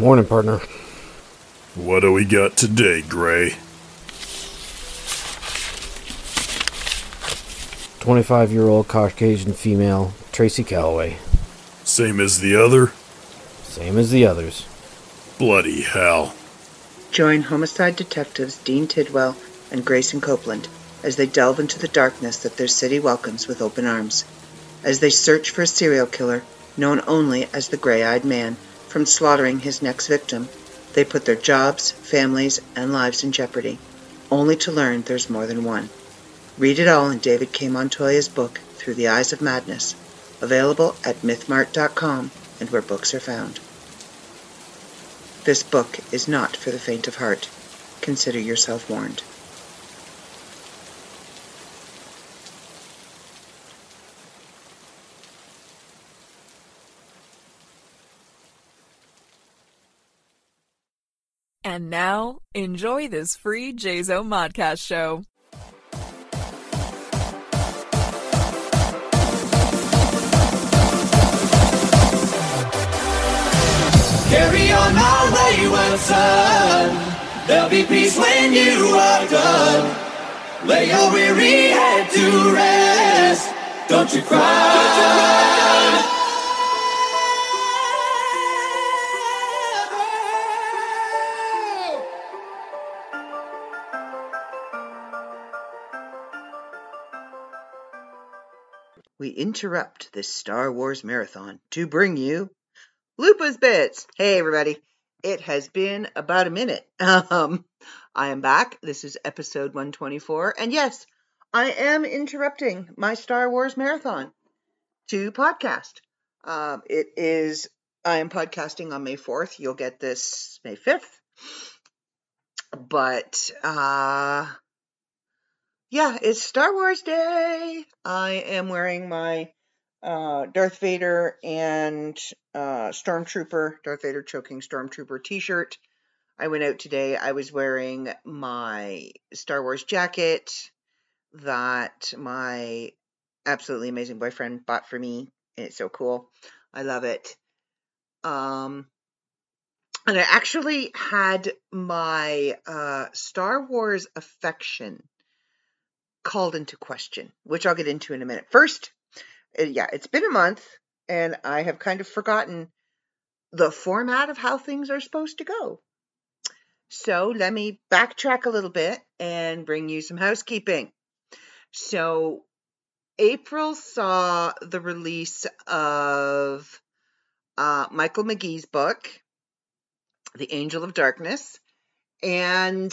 Morning, partner. What do we got today, Gray? 25 year old Caucasian female, Tracy Calloway. Same as the other? Same as the others. Bloody hell. Join homicide detectives Dean Tidwell and Grayson Copeland as they delve into the darkness that their city welcomes with open arms. As they search for a serial killer known only as the Gray Eyed Man from slaughtering his next victim, they put their jobs, families, and lives in jeopardy, only to learn there's more than one. Read it all in David K. Montoya's book, Through the Eyes of Madness, available at mythmart.com and where books are found. This book is not for the faint of heart. Consider yourself warned. And now, enjoy this free JZO Modcast show. Carry on my wayward son. There'll be peace when you are done. Lay your weary head to rest. Don't you cry. Interrupt this Star Wars marathon to bring you Lupa's Bits. Hey, everybody. It has been about a minute. Um, I am back. This is episode 124. And yes, I am interrupting my Star Wars marathon to podcast. Um, it is, I am podcasting on May 4th. You'll get this May 5th. But, uh, yeah, it's Star Wars Day. I am wearing my uh, Darth Vader and uh, Stormtrooper, Darth Vader choking Stormtrooper t shirt. I went out today. I was wearing my Star Wars jacket that my absolutely amazing boyfriend bought for me. And it's so cool. I love it. Um, and I actually had my uh, Star Wars affection called into question, which I'll get into in a minute. First, uh, yeah, it's been a month and I have kind of forgotten the format of how things are supposed to go. So let me backtrack a little bit and bring you some housekeeping. So, April saw the release of uh, Michael McGee's book, The Angel of Darkness, and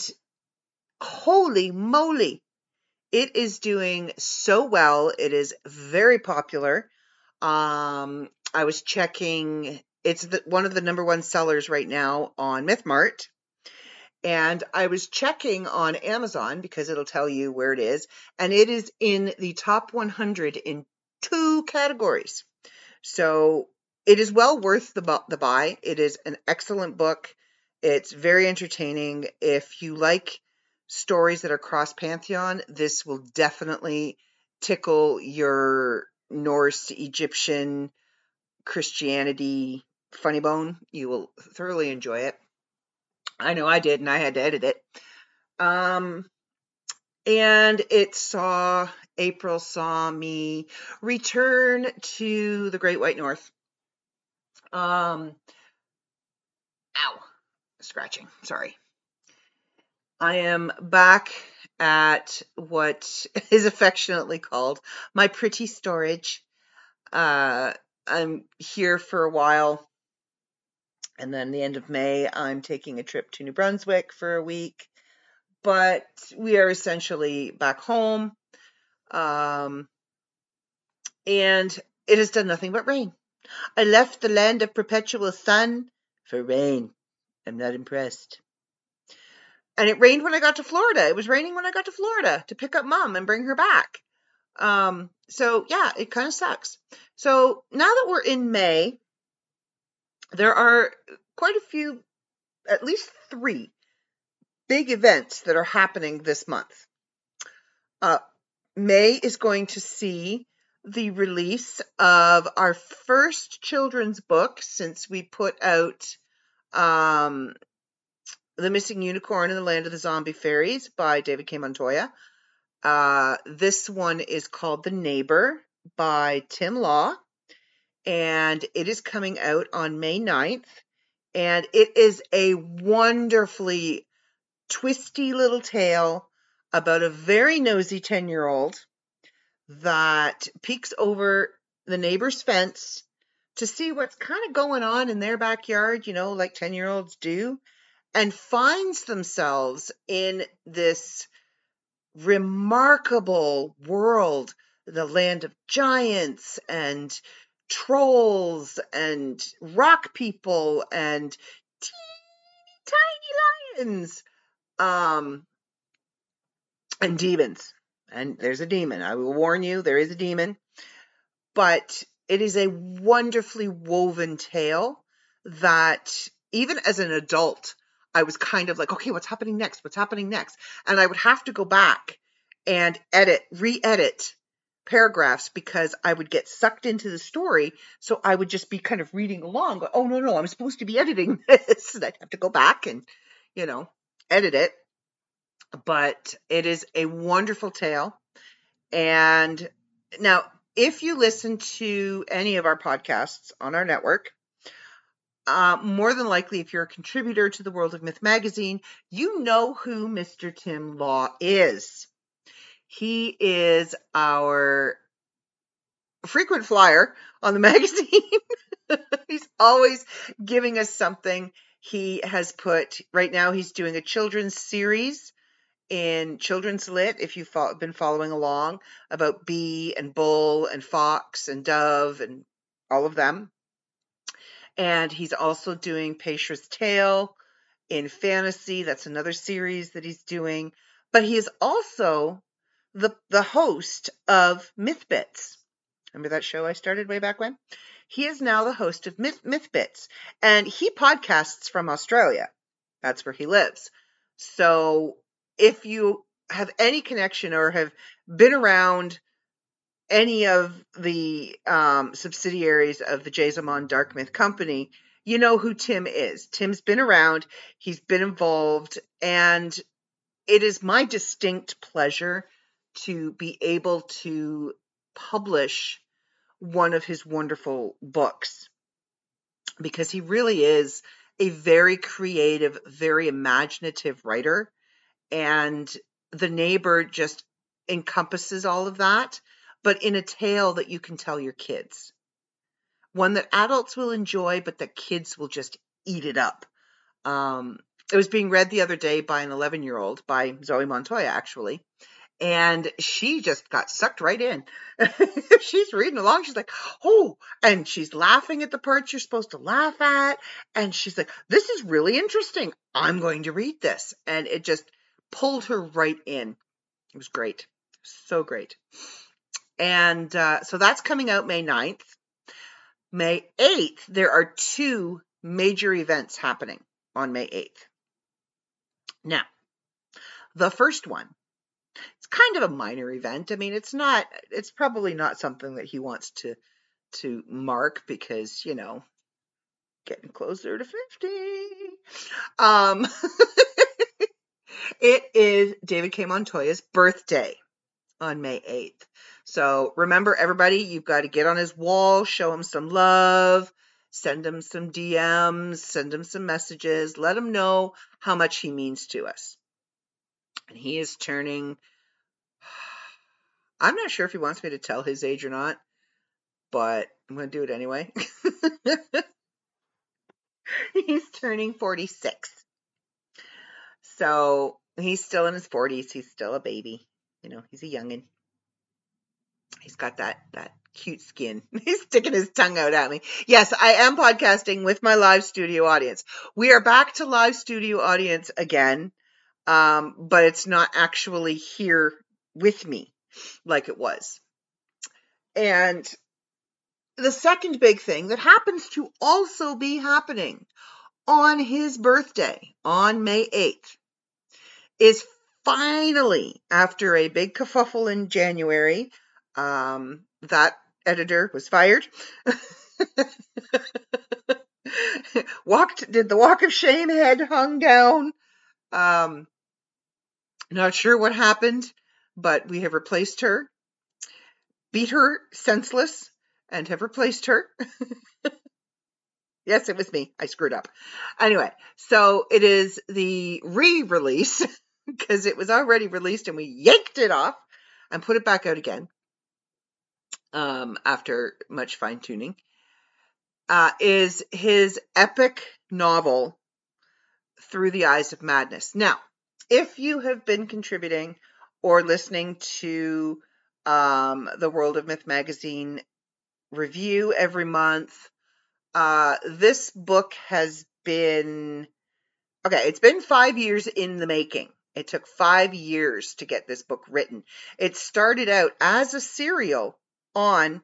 holy moly, it is doing so well. It is very popular. Um, I was checking; it's the, one of the number one sellers right now on MythMart, and I was checking on Amazon because it'll tell you where it is, and it is in the top 100 in two categories. So it is well worth the the buy. It is an excellent book. It's very entertaining. If you like stories that are cross pantheon, this will definitely tickle your Norse, Egyptian, Christianity funny bone. You will thoroughly enjoy it. I know I did, and I had to edit it. Um, and it saw April saw me return to the Great White North. Um, ow, scratching. Sorry. I am back at what is affectionately called my pretty storage. Uh, I'm here for a while, and then the end of May, I'm taking a trip to New Brunswick for a week. But we are essentially back home, um, and it has done nothing but rain. I left the land of perpetual sun for rain. I'm not impressed. And it rained when I got to Florida. It was raining when I got to Florida to pick up mom and bring her back. Um, so yeah, it kind of sucks. So now that we're in May, there are quite a few, at least three big events that are happening this month. Uh, May is going to see the release of our first children's book since we put out Um, the Missing Unicorn in the Land of the Zombie Fairies by David K. Montoya. Uh, this one is called The Neighbor by Tim Law, and it is coming out on May 9th. And it is a wonderfully twisty little tale about a very nosy 10 year old that peeks over the neighbor's fence to see what's kind of going on in their backyard, you know, like 10 year olds do, and finds themselves in this remarkable world, the land of giants and trolls and rock people and teeny tiny lions um and demons. And there's a demon. I will warn you there is a demon. But it is a wonderfully woven tale that even as an adult i was kind of like okay what's happening next what's happening next and i would have to go back and edit re-edit paragraphs because I would get sucked into the story. So I would just be kind of reading along. Oh no, no, I'm supposed to be editing this. And I'd have to go back and, you know, edit it. But it is a wonderful tale. And now, if you listen to any of our podcasts on our network, uh, more than likely, if you're a contributor to the World of Myth magazine, you know who Mr. Tim Law is. He is our frequent flyer on the magazine. he's always giving us something. He has put, right now, he's doing a children's series in Children's Lit, if you've been following along, about bee and bull and fox and dove and all of them. And he's also doing Paysra's Tale in fantasy. That's another series that he's doing. But he is also the the host of Mythbits. Remember that show I started way back when? He is now the host of Myth, Mythbits, and he podcasts from Australia. That's where he lives. So if you have any connection or have been around any of the um, subsidiaries of the Jazamon Dark Myth Company, you know who Tim is. Tim's been around, he's been involved, and it is my distinct pleasure to be able to publish one of his wonderful books because he really is a very creative, very imaginative writer. And The Neighbor just encompasses all of that, but in a tale that you can tell your kids. One that adults will enjoy, but that kids will just eat it up. Um, it was being read the other day by an 11 year old, by Zoe Montoya, actually and she just got sucked right in. she's reading along. She's like, oh, and she's laughing at the parts you're supposed to laugh at. And she's like, this is really interesting. I'm going to read this. And it just pulled her right in. It was great. So great. And uh, so that's coming out May 9th. May 8th, there are two major events happening on May 8th. Now, the first one it's kind of a minor event. I mean, it's not it's probably not something that he wants to to mark because, you know, getting closer to 50. Um it is David K. Montoya's birthday on May 8th. So remember everybody, you've got to get on his wall, show him some love, send him some DMs, send him some messages, let him know how much he means to us. And he is turning I'm not sure if he wants me to tell his age or not, but I'm going to do it anyway. he's turning 46. So he's still in his 40s. He's still a baby. You know, he's a youngin'. He's got that that cute skin. He's sticking his tongue out at me. Yes, I am podcasting with my live studio audience. We are back to live studio audience again, um, but it's not actually here with me like it was. And the second big thing that happens to also be happening on his birthday on May 8th is finally, after a big kerfuffle in January, um, that editor was fired. walked did the walk of shame head hung down. Um not sure what happened but we have replaced her. Beat her senseless and have replaced her. Yes it was me. I screwed up. Anyway so it is the re-release because it was already released and we yanked it off and put it back out again um after much fine tuning uh, is his epic novel, Through the Eyes of Madness. Now, if you have been contributing or listening to um, the World of Myth magazine review every month, uh, this book has been okay, it's been five years in the making. It took five years to get this book written. It started out as a serial on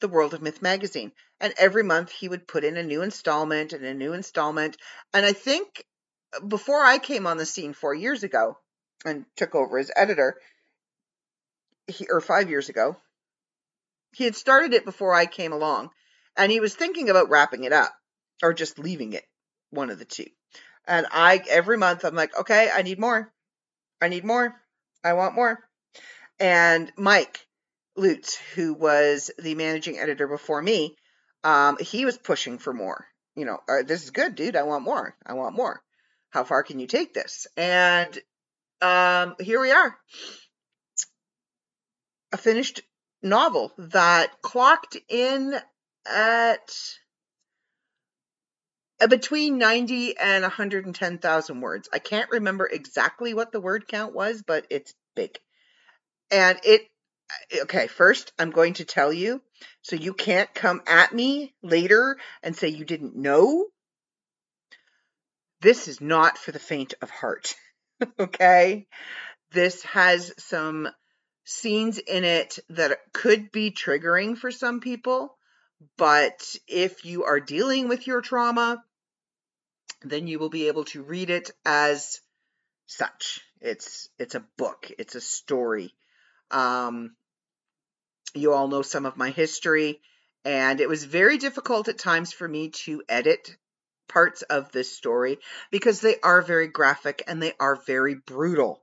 the World of Myth magazine. And every month he would put in a new installment and a new installment. And I think before I came on the scene four years ago and took over as editor, he, or five years ago, he had started it before I came along. And he was thinking about wrapping it up or just leaving it, one of the two. And I, every month, I'm like, okay, I need more. I need more. I want more. And Mike, Lutz, who was the managing editor before me, um, he was pushing for more. You know, this is good, dude. I want more. I want more. How far can you take this? And um, here we are. A finished novel that clocked in at Uh, between 90 and 110,000 words. I can't remember exactly what the word count was, but it's big. And it uh, okay, first I'm going to tell you so you can't come at me later and say you didn't know. This is not for the faint of heart. okay? This has some scenes in it that could be triggering for some people, but if you are dealing with your trauma, then you will be able to read it as such. It's it's a book, it's a story. Um, you all know some of my history, and it was very difficult at times for me to edit parts of this story because they are very graphic and they are very brutal.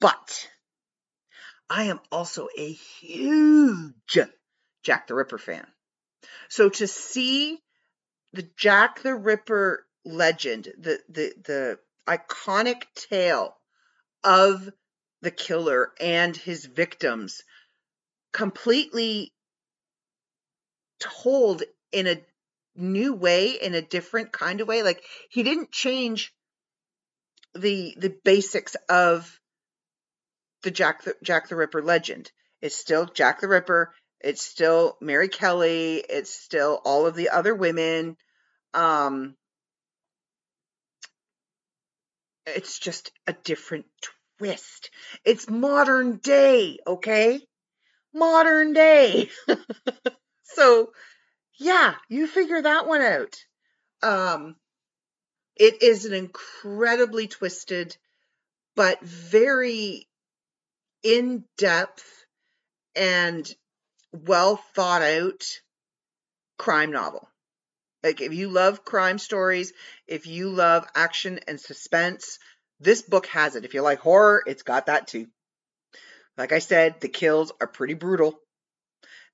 But I am also a huge Jack the Ripper fan. So to see the Jack the Ripper legend, the the the iconic tale of the killer and his victims completely told in a new way in a different kind of way. Like he didn't change the the basics of the Jack the Jack the Ripper legend. It's still Jack the Ripper. It's still Mary Kelly. It's still all of the other women. Um it's just a different twist it's modern day okay modern day. so, yeah, you figure that one out. Um, it is an incredibly twisted, but very in depth and well thought out crime novel. Like, if you love crime stories, if you love action and suspense, this book has it. If you like horror, it's got that too. Like I said, the kills are pretty brutal.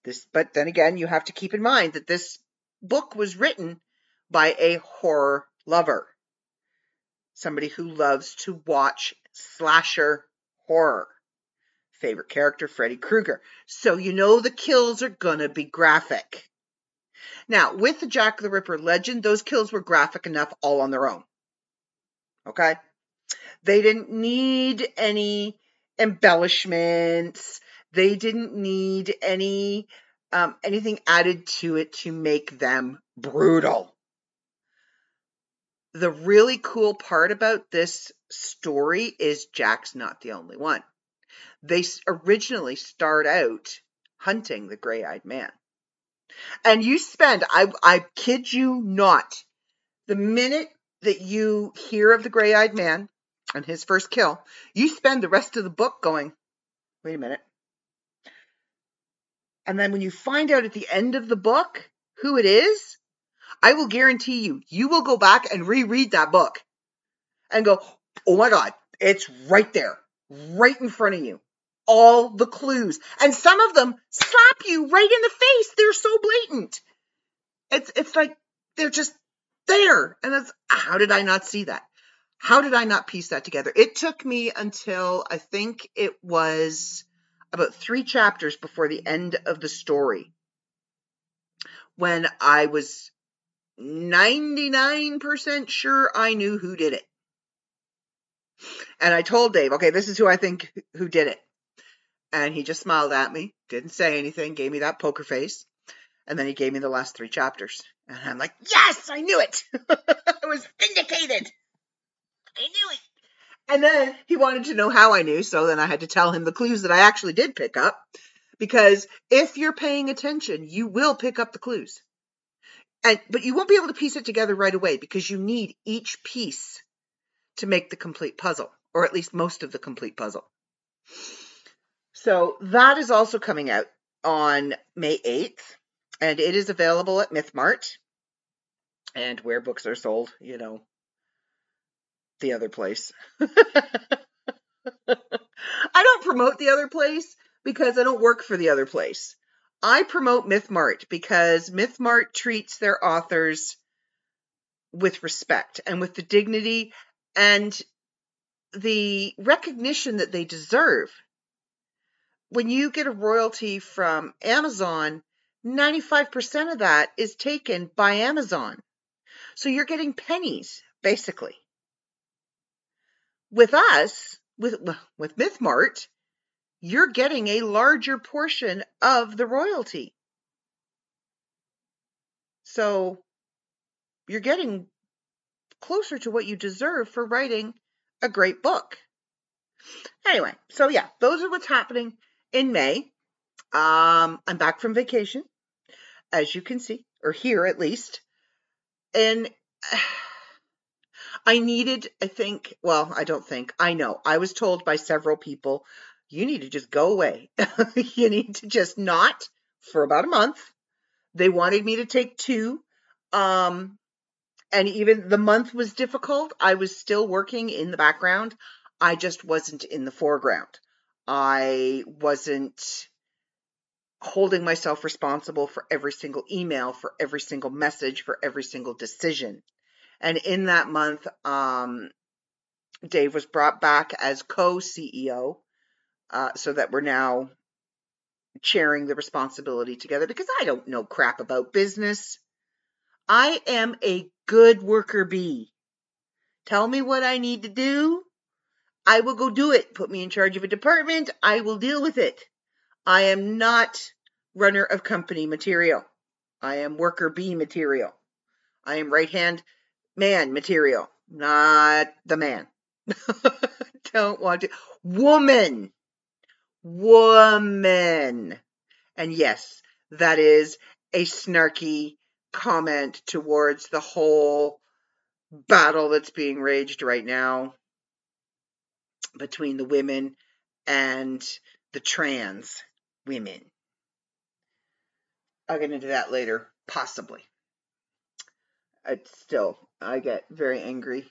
This, but then again, you have to keep in mind that this book was written by a horror lover, somebody who loves to watch slasher horror. Favorite character, Freddy Krueger. So you know the kills are gonna be graphic. Now, with the Jack the Ripper legend, those kills were graphic enough all on their own. Okay? They didn't need any embellishments. They didn't need any um, anything added to it to make them brutal. The really cool part about this story is Jack's not the only one. They originally start out hunting the gray-eyed man. And you spend, I, I kid you not, the minute that you hear of the gray-eyed man, and his first kill, you spend the rest of the book going, wait a minute. And then when you find out at the end of the book who it is, I will guarantee you, you will go back and reread that book and go, oh my God, it's right there, right in front of you. All the clues. And some of them slap you right in the face. They're so blatant. It's, it's like they're just there. And it's, how did I not see that? How did I not piece that together? It took me until I think it was about three chapters before the end of the story when I was 99% sure I knew who did it. And I told Dave, okay, this is who I think who did it. And he just smiled at me, didn't say anything, gave me that poker face. And then he gave me the last three chapters. And I'm like, yes, I knew it. I was vindicated. I knew it. And then he wanted to know how I knew. So then I had to tell him the clues that I actually did pick up. Because if you're paying attention, you will pick up the clues. And, but you won't be able to piece it together right away because you need each piece to make the complete puzzle, or at least most of the complete puzzle. So that is also coming out on May 8th, and it is available at MythMart and where books are sold, you know, the other place. I don't promote the other place because I don't work for the other place. I promote MythMart because MythMart treats their authors with respect and with the dignity and the recognition that they deserve. When you get a royalty from Amazon, 95% of that is taken by Amazon. So you're getting pennies, basically. With us, with, with MythMart, you're getting a larger portion of the royalty. So you're getting closer to what you deserve for writing a great book. Anyway, so yeah, those are what's happening in May. Um, I'm back from vacation, as you can see, or here at least. And I needed, I think, well, I don't think, I know, I was told by several people you need to just go away. you need to just not for about a month. They wanted me to take two. Um, and even the month was difficult. I was still working in the background. I just wasn't in the foreground. I wasn't holding myself responsible for every single email, for every single message, for every single decision. And in that month, um, Dave was brought back as co CEO uh, so that we're now sharing the responsibility together because I don't know crap about business. I am a good worker bee. Tell me what I need to do. I will go do it. Put me in charge of a department. I will deal with it. I am not runner of company material. I am worker bee material. I am right hand man material, not the man. don't want to. Woman woman. And yes, that is a snarky comment towards the whole battle that's being raged right now between the women and the trans women. I'll get into that later, possibly. It's still, I get very angry.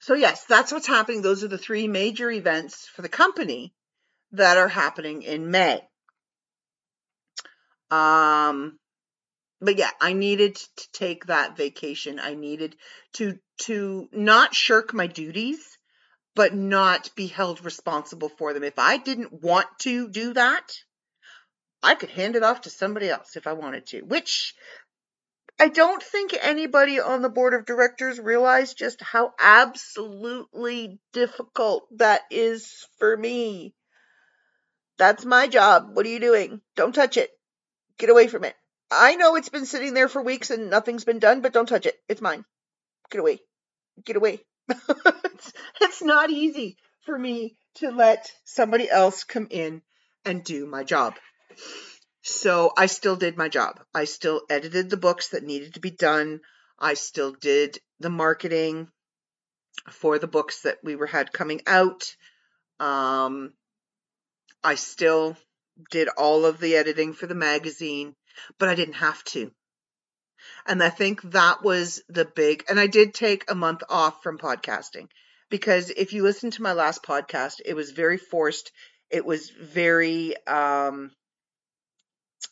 So, yes, that's what's happening. Those are the three major events for the company that are happening in May. Um, but yeah, I needed to take that vacation. I needed to to not shirk my duties, but not be held responsible for them. If I didn't want to do that, I could hand it off to somebody else if I wanted to, which I don't think anybody on the board of directors realized just how absolutely difficult that is for me. That's my job. What are you doing? Don't touch it. Get away from it. I know it's been sitting there for weeks and nothing's been done, but don't touch it. It's mine. Get away. Get away. It's, it's not easy for me to let somebody else come in and do my job. So I still did my job. I still edited the books that needed to be done. I still did the marketing for the books that we were had coming out. Um, I still did all of the editing for the magazine, but I didn't have to. And I think that was the big, and I did take a month off from podcasting because if you listen to my last podcast, it was very forced. It was very, um,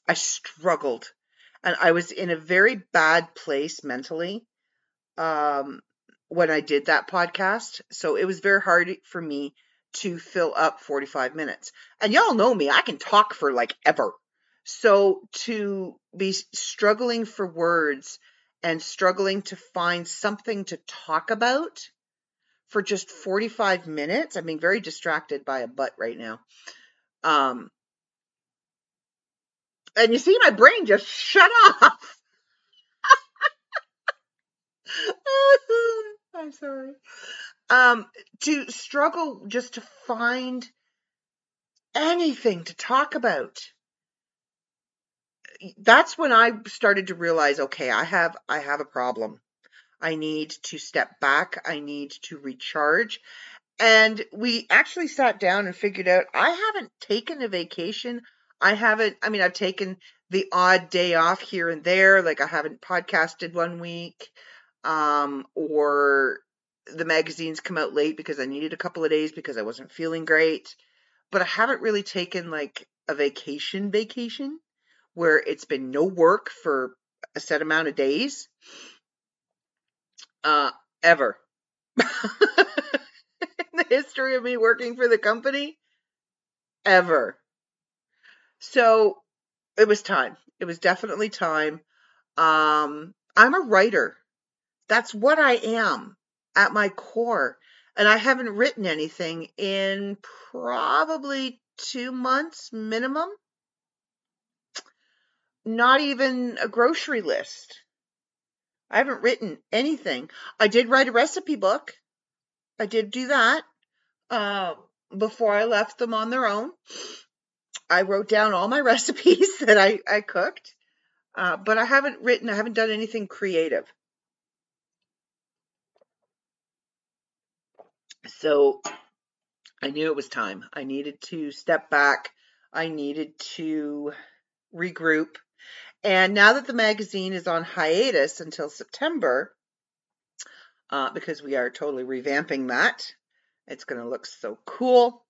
I struggled and I was in a very bad place mentally, um, when I did that podcast. So it was very hard for me to fill up 45 minutes. And y'all know me, I can talk for like ever. So to be struggling for words and struggling to find something to talk about for just 45 minutes, I'm being very distracted by a butt right now. Um, and you see my brain just shut off. I'm sorry. Um, to struggle just to find anything to talk about. That's when I started to realize, okay, I have I have a problem. I need to step back. I need to recharge. And we actually sat down and figured out I haven't taken a vacation. I haven't, I mean, I've taken the odd day off here and there. Like I haven't podcasted one week um, or the magazines come out late because I needed a couple of days because I wasn't feeling great. But I haven't really taken like a vacation vacation where it's been no work for a set amount of days. Uh, ever. In the history of me working for the company, ever. So it was time. It was definitely time. Um, I'm a writer. That's what I am at my core. And I haven't written anything in probably two months minimum. Not even a grocery list. I haven't written anything. I did write a recipe book. I did do that uh, before I left them on their own. I wrote down all my recipes that I, I cooked, uh, but I haven't written, I haven't done anything creative. So I knew it was time. I needed to step back. I needed to regroup. And now that the magazine is on hiatus until September, uh, because we are totally revamping that, it's going to look so cool.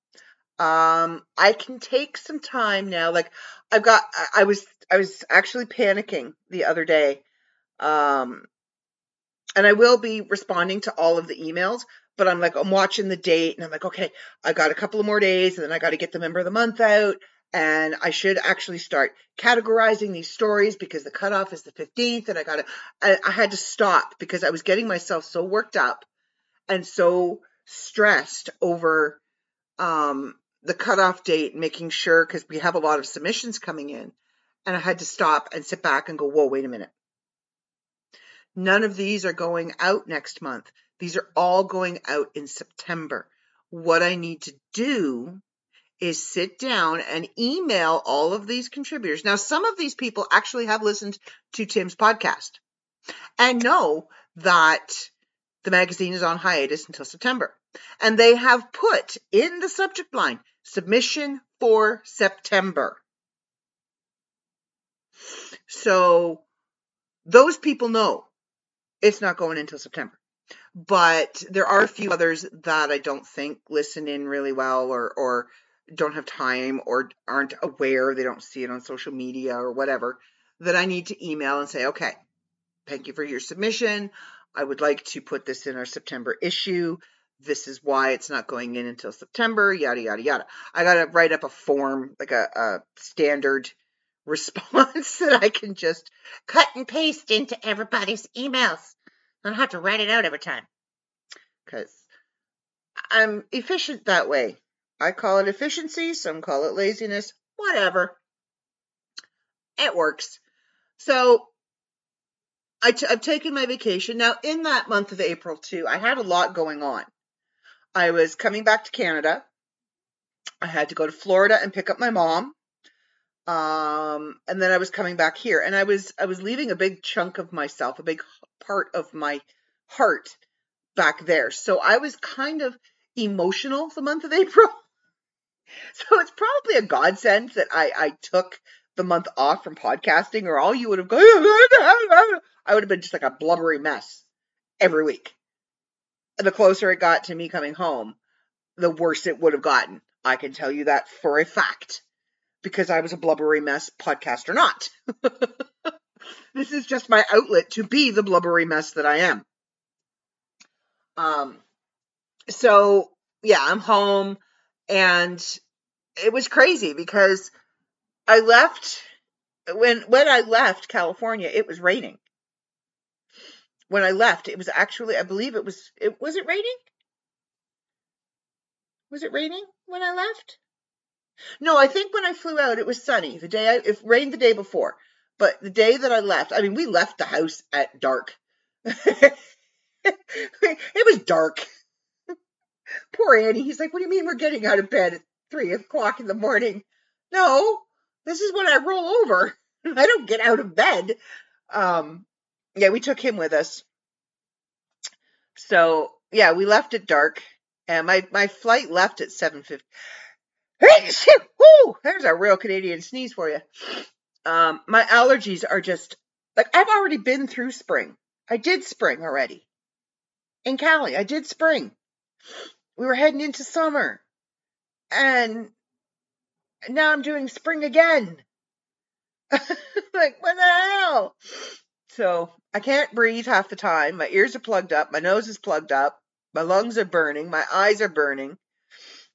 Um, I can take some time now. Like I've got, I was, I was actually panicking the other day. Um, and I will be responding to all of the emails, but I'm like, I'm watching the date and I'm like, okay, I got a couple of more days and then I got to get the member of the month out. And I should actually start categorizing these stories because the cutoff is the 15th. And I got to, I, I had to stop because I was getting myself so worked up and so stressed over um, the cutoff date, making sure because we have a lot of submissions coming in. And I had to stop and sit back and go, whoa, wait a minute. None of these are going out next month. These are all going out in September. What I need to do is sit down and email all of these contributors. Now, some of these people actually have listened to Tim's podcast and know that the magazine is on hiatus until September. And they have put in the subject line submission for September. So those people know it's not going until September but there are a few others that I don't think listen in really well or or don't have time or aren't aware, they don't see it on social media or whatever, that I need to email and say, okay, thank you for your submission. I would like to put this in our September issue. This is why it's not going in until September, yada, yada, yada. I got to write up a form, like a, a standard response that I can just cut and paste into everybody's emails. I don't have to write it out every time. Because I'm efficient that way. I call it efficiency, some call it laziness, whatever. It works. So i t- I've taken my vacation. Now, in that month of April, too, I had a lot going on. I was coming back to Canada. I had to go to Florida and pick up my mom. Um, and then I was coming back here and I was, I was leaving a big chunk of myself, a big part of my heart back there. So I was kind of emotional the month of April. So it's probably a godsend that I, I took the month off from podcasting, or all you would have gone, I would have been just like a blubbery mess every week. The closer it got to me coming home, the worse it would have gotten. I can tell you that for a fact because I was a blubbery mess, podcast or not. this is just my outlet to be the blubbery mess that I am. Um, so yeah, I'm home and it was crazy because I left when when I left California, it was raining. When I left, it was actually I believe it was it was it raining? Was it raining when I left? No, I think when I flew out it was sunny. The day I it rained the day before. But the day that I left, I mean we left the house at dark. it was dark. Poor Annie. He's like, What do you mean we're getting out of bed at three o'clock in the morning? No, this is when I roll over. I don't get out of bed. Um, yeah, we took him with us. So yeah, we left at dark, and my my flight left at seven fifty. Whoo! There's a real Canadian sneeze for you. Um, my allergies are just like I've already been through spring. I did spring already in Cali. I did spring. We were heading into summer, and now I'm doing spring again. like, what the hell? So I can't breathe half the time. My ears are plugged up. My nose is plugged up. My lungs are burning. My eyes are burning.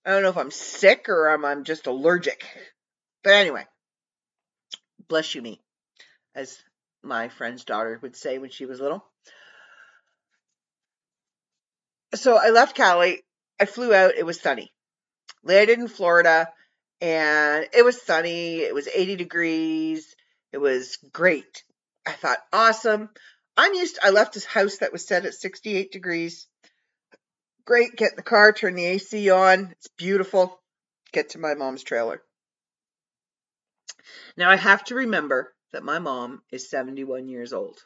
I don't know if I'm sick or I'm, I'm just allergic. But anyway, bless you, me, as my friend's daughter would say when she was little. So I left Cali. I flew out. It was sunny. Landed in Florida and it was sunny. It was 80 degrees. It was great. I thought, awesome. I'm used to, I left this house that was set at 68 degrees. Great. Get in the car, turn the AC on. It's beautiful. Get to my mom's trailer. Now I have to remember that my mom is 71 years old.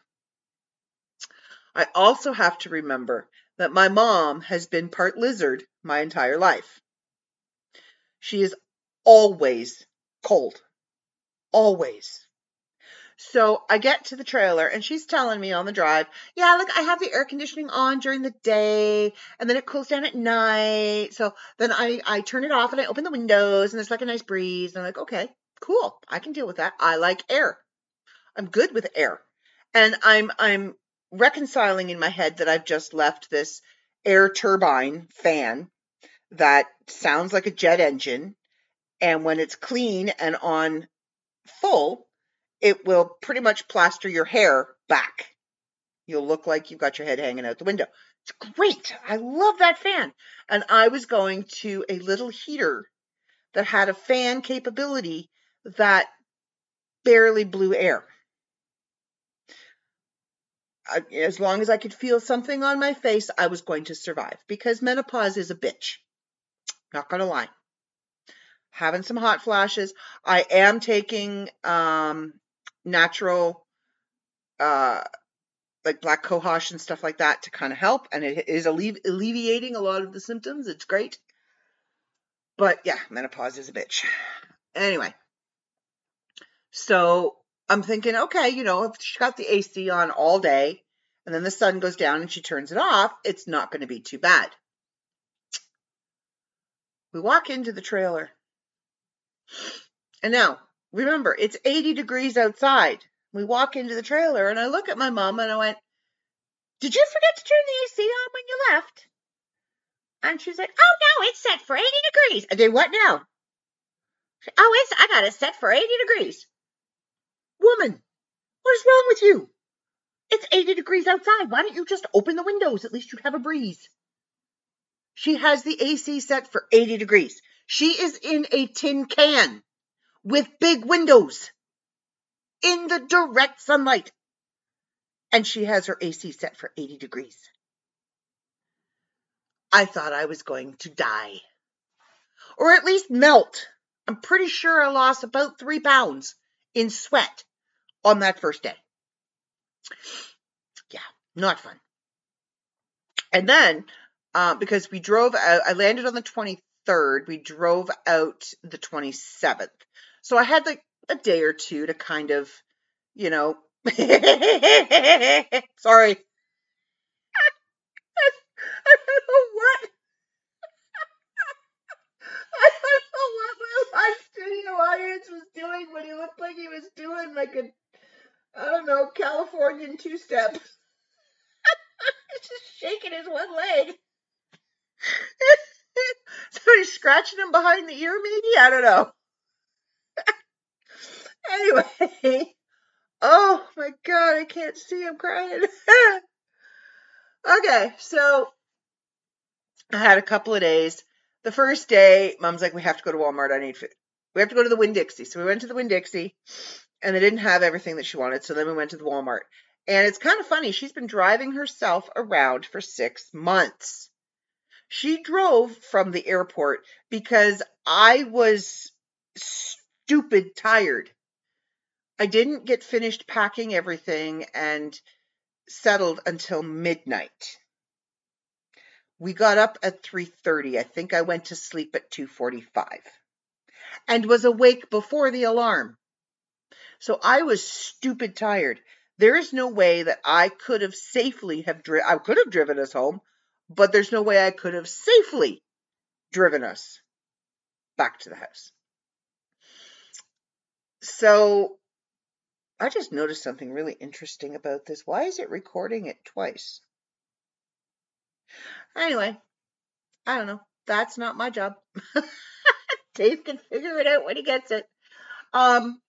I also have to remember that my mom has been part lizard my entire life. She is always cold. Always. So I get to the trailer and she's telling me on the drive, yeah, look, I have the air conditioning on during the day and then it cools down at night. So then I, I turn it off and I open the windows and there's like a nice breeze. And I'm like, okay, cool. I can deal with that. I like air. I'm good with air. And I'm I'm reconciling in my head that I've just left this air turbine fan that sounds like a jet engine and when it's clean and on full, it will pretty much plaster your hair back. You'll look like you've got your head hanging out the window. It's great. I love that fan. And I was going to a little heater that had a fan capability that barely blew air. As long as I could feel something on my face, I was going to survive because menopause is a bitch. Not going to lie having some hot flashes. I am taking um, natural, uh, like black cohosh and stuff like that to kind of help, and it is allevi- alleviating a lot of the symptoms. It's great. But yeah, menopause is a bitch. Anyway, so I'm thinking, okay, you know, if she got the AC on all day and then the sun goes down and she turns it off, it's not going to be too bad. We walk into the trailer and now, remember, it's 80 degrees outside. We walk into the trailer and I look at my mom and I went, Did you forget to turn the AC on when you left? And she's like, Oh no, it's set for 80 degrees. I did what now? Oh, it's I got it set for 80 degrees. Woman, what is wrong with you? It's 80 degrees outside. Why don't you just open the windows? At least you'd have a breeze. She has the AC set for 80 degrees. She is in a tin can with big windows in the direct sunlight. And she has her AC set for 80 degrees. I thought I was going to die. Or at least melt. I'm pretty sure I lost about three pounds in sweat on that first day. Yeah, not fun. And then, uh, because we drove out, I landed on the 23rd, we drove out the 27th. So I had like a day or two to kind of, you know, Sorry. I don't know what. I don't know what my live studio audience was doing, but he looked like he was doing like a, I don't know, Californian two step. He's just shaking his one leg. so he's scratching him behind the ear, maybe? I don't know. anyway. Oh my god, I can't see. I'm crying. okay, so I had a couple of days. The first day, mom's like, we have to go to Walmart. I need food. We have to go to the Winn Dixie. So we went to the Winn Dixie and they didn't have everything that she wanted. So then we went to the Walmart. And it's kind of funny. She's been driving herself around for six months. She drove from the airport because I was stupid tired. I didn't get finished packing everything and settled until midnight. We got up at 3:30. I think I went to sleep at 2:45 and was awake before the alarm. So I was stupid tired. There is no way that I could have safely have dri- I could have driven us home, but there's no way I could have safely driven us back to the house. So I just noticed something really interesting about this. Why is it recording it twice? Anyway, I don't know. That's not my job. Dave can figure it out when he gets it. Um,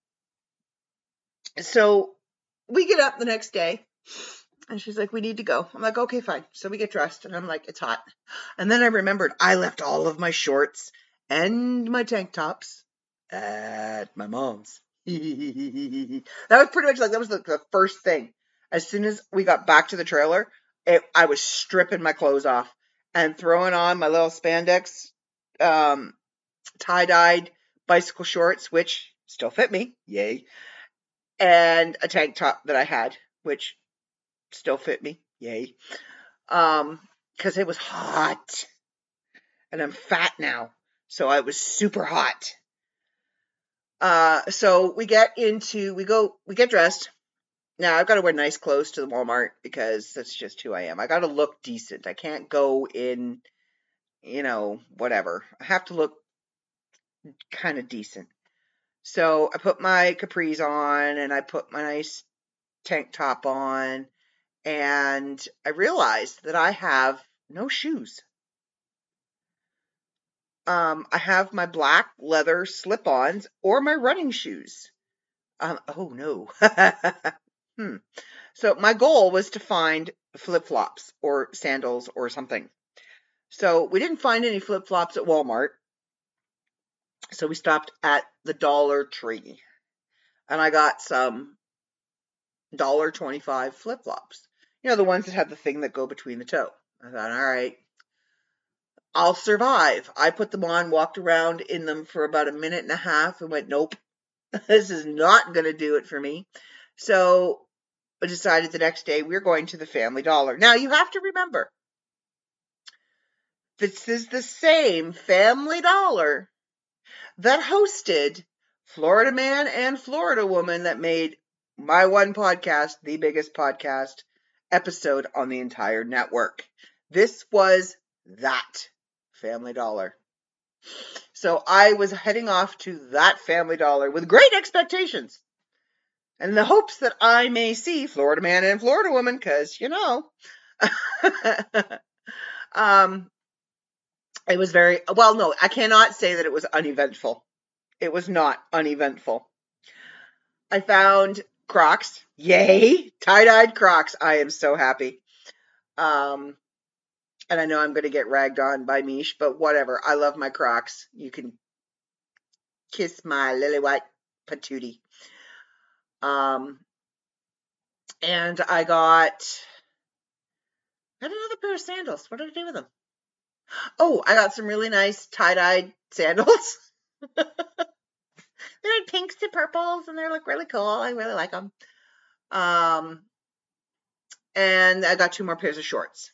so we get up the next day and she's like, We need to go. I'm like, Okay, fine. So we get dressed and I'm like, It's hot. And then I remembered I left all of my shorts and my tank tops at my mom's. that was pretty much like that was the, the, first thing. As soon as we got back to the trailer, it, I was stripping my clothes off and throwing on my little spandex um, tie dyed bicycle shorts, which still fit me, yay, and a tank top that I had, which still fit me, yay, um, because it was hot, and I'm fat now, so I was super hot. Uh, so we get into, we go, we get dressed. Now I've got to wear nice clothes to the Walmart because that's just who I am. I got to look decent. I can't go in, you know, whatever. I have to look kind of decent. So I put my capris on and I put my nice tank top on and I realized that I have no shoes um, I have my black leather slip ons or my running shoes. Um, oh no. hmm. So my goal was to find flip flops or sandals or something. So we didn't find any flip flops at Walmart. So we stopped at the Dollar Tree and I got some dollar twenty five flip flops. You know, the ones that have the thing that go between the toe. I thought, all right, I'll survive. I put them on, walked around in them for about a minute and a half, and went, nope, this is not going to do it for me. So I decided the next day we're going to the Family Dollar. Now you have to remember, this is the same Family Dollar that hosted Florida Man and Florida Woman that made my one podcast, the biggest podcast episode on the entire network. This was that Family Dollar. So I was heading off to that Family Dollar with great expectations and the hopes that I may see Florida Man and Florida Woman, because, you know, um, it was very, well, no, I cannot say that it was uneventful. It was not uneventful. I found Crocs. Yay! Tie dyed Crocs. I am so happy. Um, and I know I'm going to get ragged on by Mish, but whatever. I love my Crocs. You can kiss my lily white patootie. Um, and I got, I got another pair of sandals. What did I do with them? Oh, I got some really nice tie-dyed sandals. they're in pinks and purples, and they look really cool. I really like them. Um, and I got two more pairs of shorts.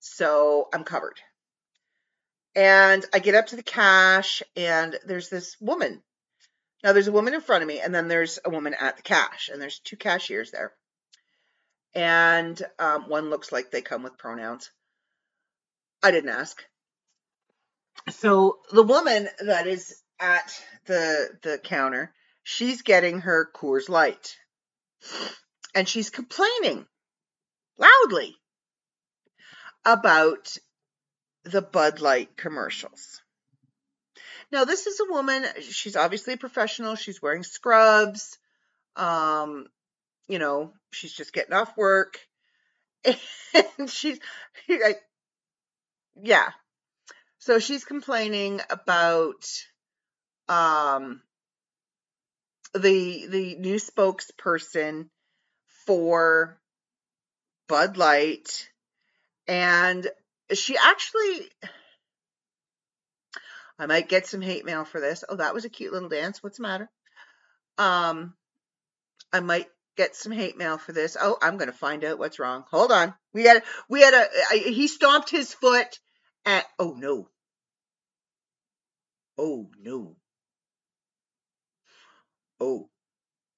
So I'm covered. And I get up to the cash, and there's this woman Now there's a woman in front of me, and then there's a woman at the cash, and there's two cashiers there. And um, one looks like they come with pronouns. I didn't ask. So the woman that is at the the counter, she's getting her Coors Light, and she's complaining loudly about the Bud Light commercials. Now, this is a woman, she's obviously a professional. She's wearing scrubs. Um, you know, she's just getting off work. And she's like, yeah. So she's complaining about um the the new spokesperson for Bud Light and she actually I might get some hate mail for this. Oh, that was a cute little dance. What's the matter? Um, I might get some hate mail for this. Oh, I'm gonna find out what's wrong. Hold on. We had we had a I, he stomped his foot at. Oh no. Oh no. Oh,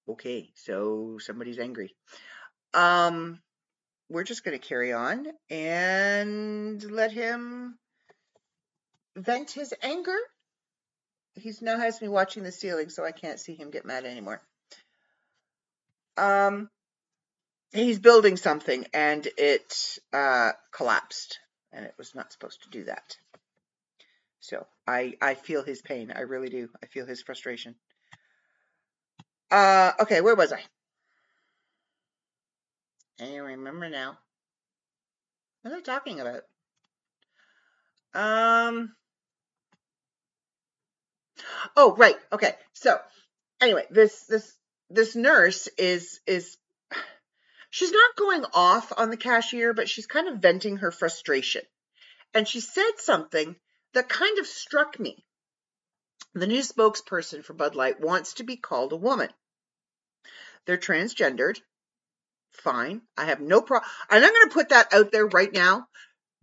okay. So somebody's angry. Um, we're just gonna carry on and let him vent his anger. He's now has me watching the ceiling, so I can't see him get mad anymore. Um, he's building something and it uh, collapsed, and it was not supposed to do that. So I I feel his pain. I really do. I feel his frustration. Uh, okay, where was I? I remember now. What are they talking about? Um, Oh, right. Okay. So anyway, this this this nurse is is she's not going off on the cashier, but she's kind of venting her frustration. And she said something that kind of struck me. The new spokesperson for Bud Light wants to be called a woman. They're transgendered. Fine. I have no problem. And I'm going to put that out there right now.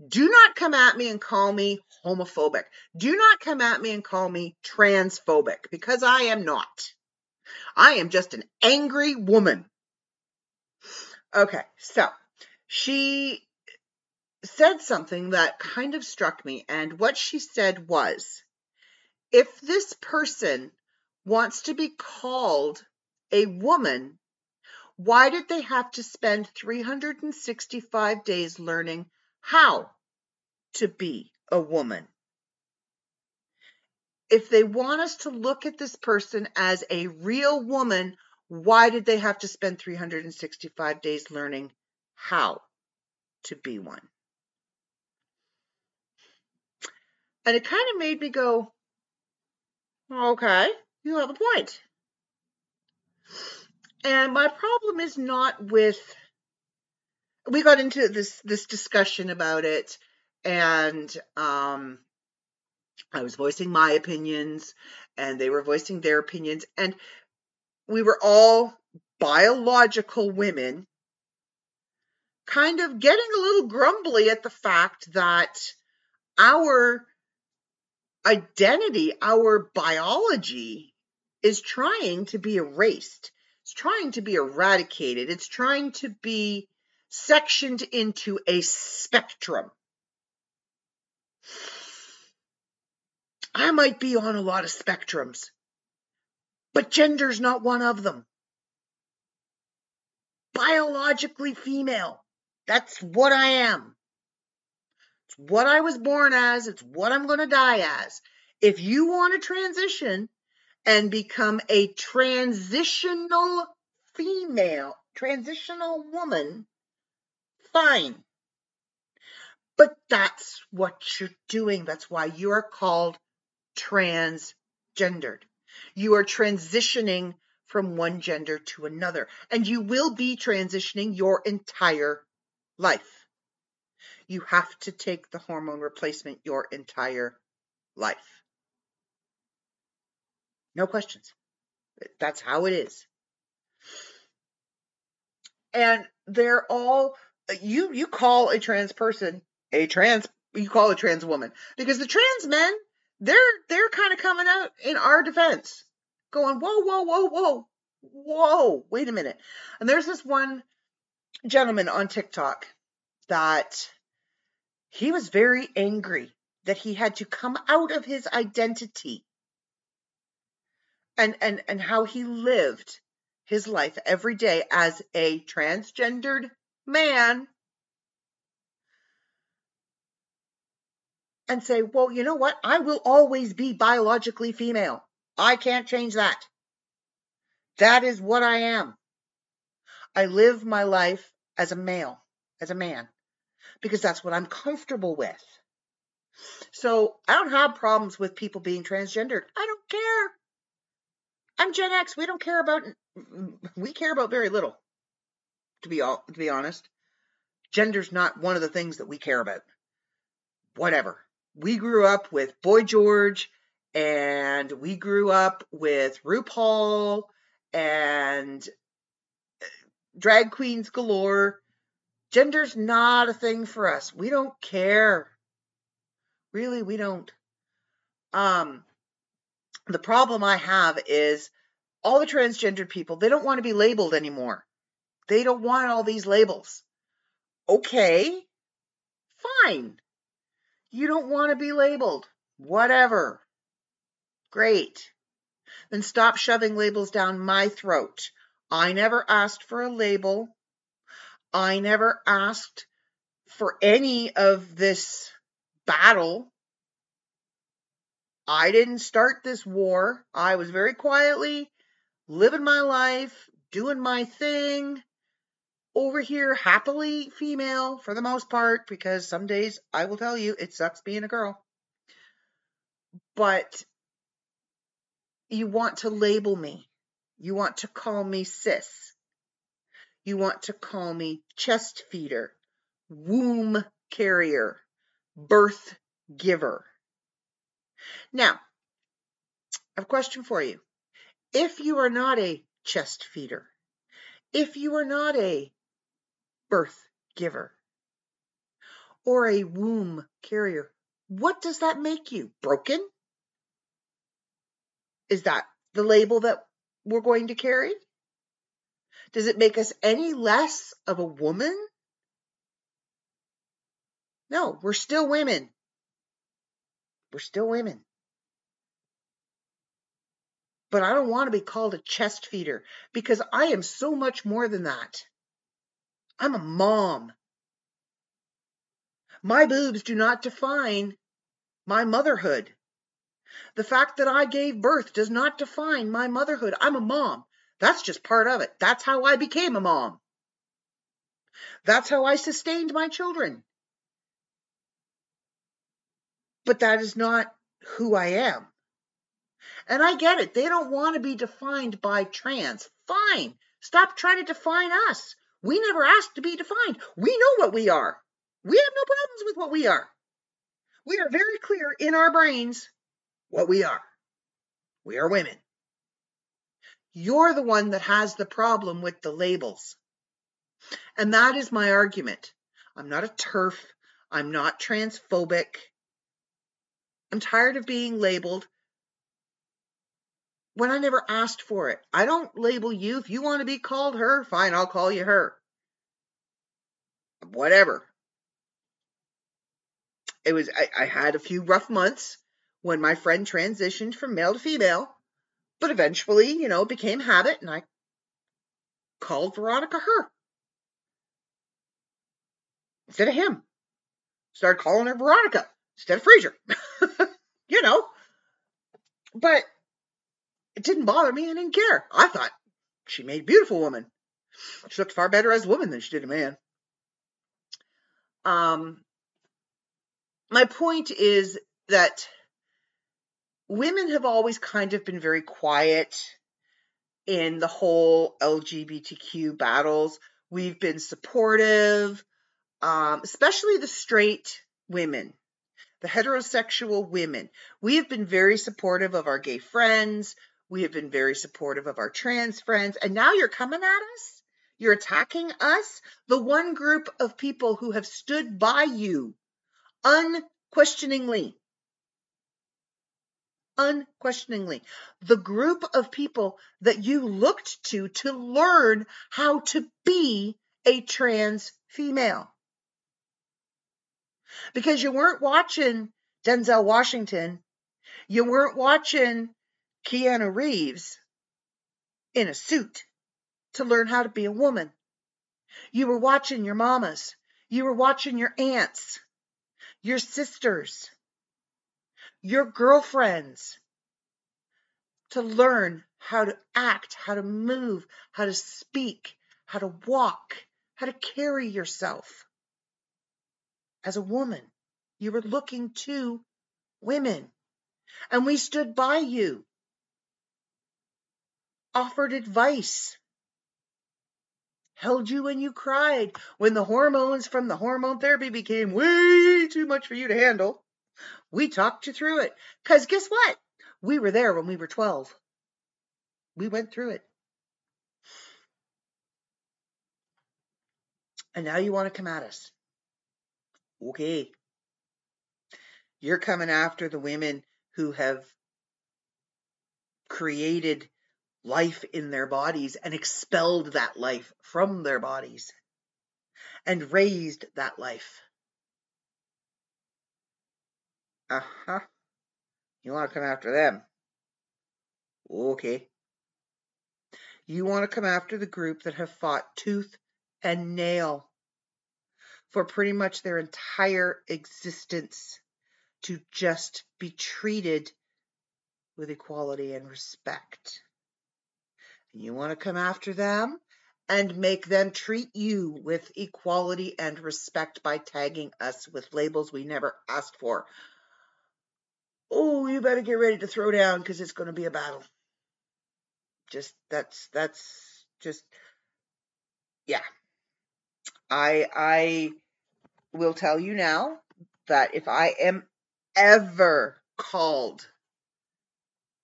Do not come at me and call me homophobic. Do not come at me and call me transphobic because I am not. I am just an angry woman. Okay, so she said something that kind of struck me, and what she said was if this person wants to be called a woman, why did they have to spend 365 days learning how to be a woman. If they want us to look at this person as a real woman, why did they have to spend 365 days learning how to be one? And it kind of made me go, okay, you have a point. And my problem is not with we got into this this discussion about it and um I was voicing my opinions and they were voicing their opinions and we were all biological women kind of getting a little grumbly at the fact that our identity, our biology is trying to be erased. It's trying to be eradicated. It's trying to be sectioned into a spectrum. I might be on a lot of spectrums, but gender's not one of them. Biologically female. That's what I am. It's what I was born as. It's what I'm going to die as. If you want to transition and become a transitional female, transitional woman, fine. But that's what you're doing. That's why you are called transgendered. You are transitioning from one gender to another, and you will be transitioning your entire life. You have to take the hormone replacement your entire life. No questions. That's how it is. And they're all you you call a trans person a trans you call a trans woman because the trans men they're they're kind of coming out in our defense going, whoa, whoa, whoa, whoa, whoa, wait a minute. And there's this one gentleman on TikTok that he was very angry that he had to come out of his identity and and and how he lived his life every day as a transgendered man and say, well, you know what? I will always be biologically female. I can't change that. That is what I am. I live my life as a male, as a man, because that's what I'm comfortable with. So I don't have problems with people being transgendered. I don't care. I'm Gen X. We don't care about, we care about very little, to be all, to be honest. Gender's not one of the things that we care about. Whatever we grew up with Boy George and we grew up with RuPaul and uh, drag queens galore. Gender's not a thing for us. We don't care. Really, we don't. Um, the problem I have is all the transgendered people, they don't want to be labeled anymore. They don't want all these labels. Okay, fine. You don't want to be labeled. Whatever. Great. Then stop shoving labels down my throat. I never asked for a label. I never asked for any of this battle. I didn't start this war. I was very quietly living my life, doing my thing, over here happily female for the most part because some days I will tell you it sucks being a girl. But you want to label me. You want to call me cis. You want to call me chest feeder, womb carrier, birth giver. Now, I have a question for you. If you are not a chest feeder, if you are not a birth giver or a womb carrier. What does that make you? Broken? Is that the label that we're going to carry? Does it make us any less of a woman? No, we're still women. We're still women. But I don't want to be called a chest feeder because I am so much more than that. I'm a mom. My boobs do not define my motherhood. The fact that I gave birth does not define my motherhood. I'm a mom. That's just part of it. That's how I became a mom. That's how I sustained my children. But that is not who I am. And I get it. They don't want to be defined by trans. Fine. Stop trying to define us. We never asked to be defined. We know what we are. We have no problems with what we are. We are very clear in our brains what we are. We are women. You're the one that has the problem with the labels. And that is my argument. I'm not a TERF. I'm not transphobic. I'm tired of being labeled when I never asked for it. I don't label you. If you want to be called her, fine, I'll call you her. Whatever. It was, I, I had a few rough months when my friend transitioned from male to female, but eventually, you know, it became habit and I called Veronica her instead of him. Started calling her Veronica instead of Fraser. you know, but it didn't bother me. I didn't care. I thought she made a beautiful woman. She looked far better as a woman than she did a man. Um, my point is that women have always kind of been very quiet in the whole LGBTQ battles. We've been supportive, um, especially the straight women, the heterosexual women. We have been very supportive of our gay friends. We have been very supportive of our trans friends. And now you're coming at us? You're attacking us? The one group of people who have stood by you unquestioningly. unquestioningly the group of people that you looked to to learn how to be a trans female. Because you weren't watching Denzel Washington, you weren't watching Keanu Reeves in a suit to learn how to be a woman. You were watching your mamas, you were watching your aunts, your sisters, your girlfriends to learn how to act, how to move, how to speak, how to walk, how to carry yourself. As a woman, you were looking to women, and we stood by you, offered advice, held you when you cried, when the hormones from the hormone therapy became way too much for you to handle. We talked you through it. Because guess what? We were there when we were 12. We went through it. And now you want to come at us. Okay. You're coming after the women who have created life in their bodies and expelled that life from their bodies and raised that life. Uh huh. You want to come after them? Okay. You want to come after the group that have fought tooth and nail for pretty much their entire existence to just be treated with equality and respect. You want to come after them and make them treat you with equality and respect by tagging us with labels we never asked for. Oh, you better get ready to throw down because it's going to be a battle. Just that's that's just yeah. I I will tell you now that if I am ever called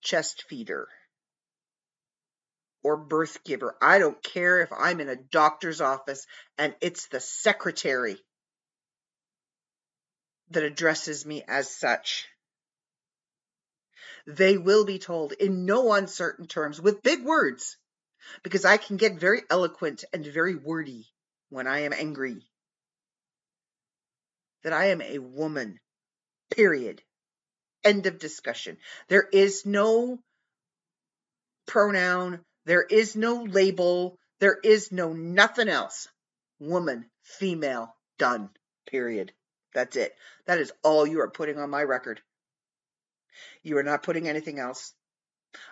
chest feeder or birth giver, I don't care if I'm in a doctor's office and it's the secretary that addresses me as such. They will be told in no uncertain terms with big words because I can get very eloquent and very wordy when I am angry that I am a woman. Period. End of discussion. There is no pronoun, there is no label, there is no nothing else. Woman, female, done. Period. That's it. That is all you are putting on my record. You are not putting anything else.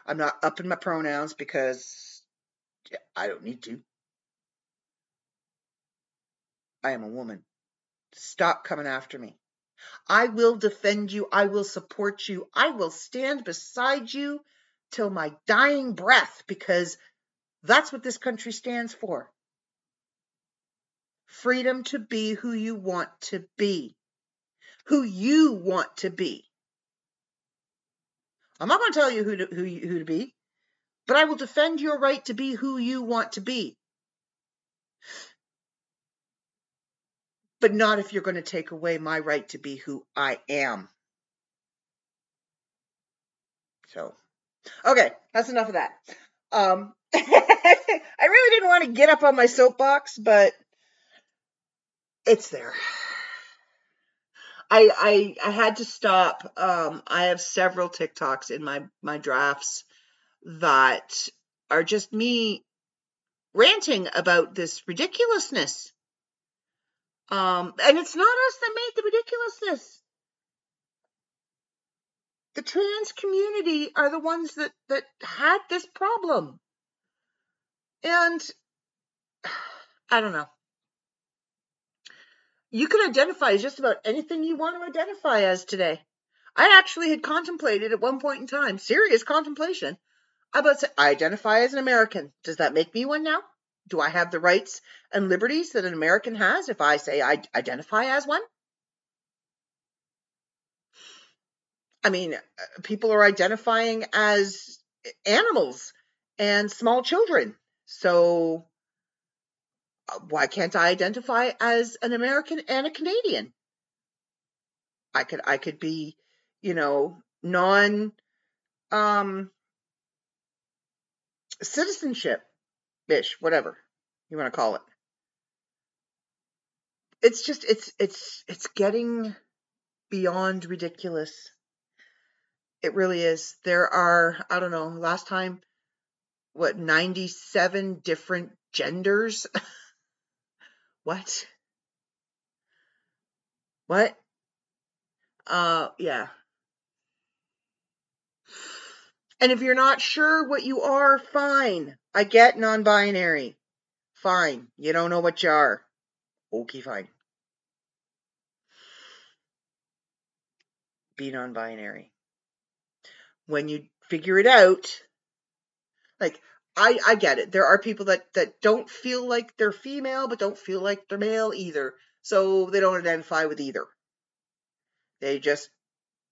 I'm not upping my pronouns because I don't need to. I am a woman. Stop coming after me. I will defend you. I will support you. I will stand beside you till my dying breath because that's what this country stands for. Freedom to be who you want to be, who you want to be. I'm not going to tell you who to, who, who to be, but I will defend your right to be who you want to be. but not if you're going to take away my right to be who I am. So, okay, that's enough of that. Um, I really didn't want to get up on my soapbox, but it's there. I I I had to stop. Um, I have several TikToks in my my drafts that are just me ranting about this ridiculousness um, and it's not us that made the ridiculousness. The trans community are the ones that, that had this problem. And I don't know. You can identify as just about anything you want to identify as today. I actually had contemplated at one point in time, serious contemplation, about say, I identify as an American. Does that make me one now? do I have the rights and liberties that an American has if I say I identify as one? I mean, uh, people are identifying as animals and small children. So uh, why can't I identify as an American and a Canadian? I could I could be, you know, non um citizenship ish, whatever you want to call it. It's just it's it's it's getting beyond ridiculous. It really is. There are, I don't know, last time what 97 different genders. what? What? Uh yeah. And if you're not sure what you are, fine. I get non binary. Fine. You don't know what you are. Okay, fine. Be non binary. When you figure it out, like, I, I get it. There are people that, that don't feel like they're female, but don't feel like they're male either. So they don't identify with either. They just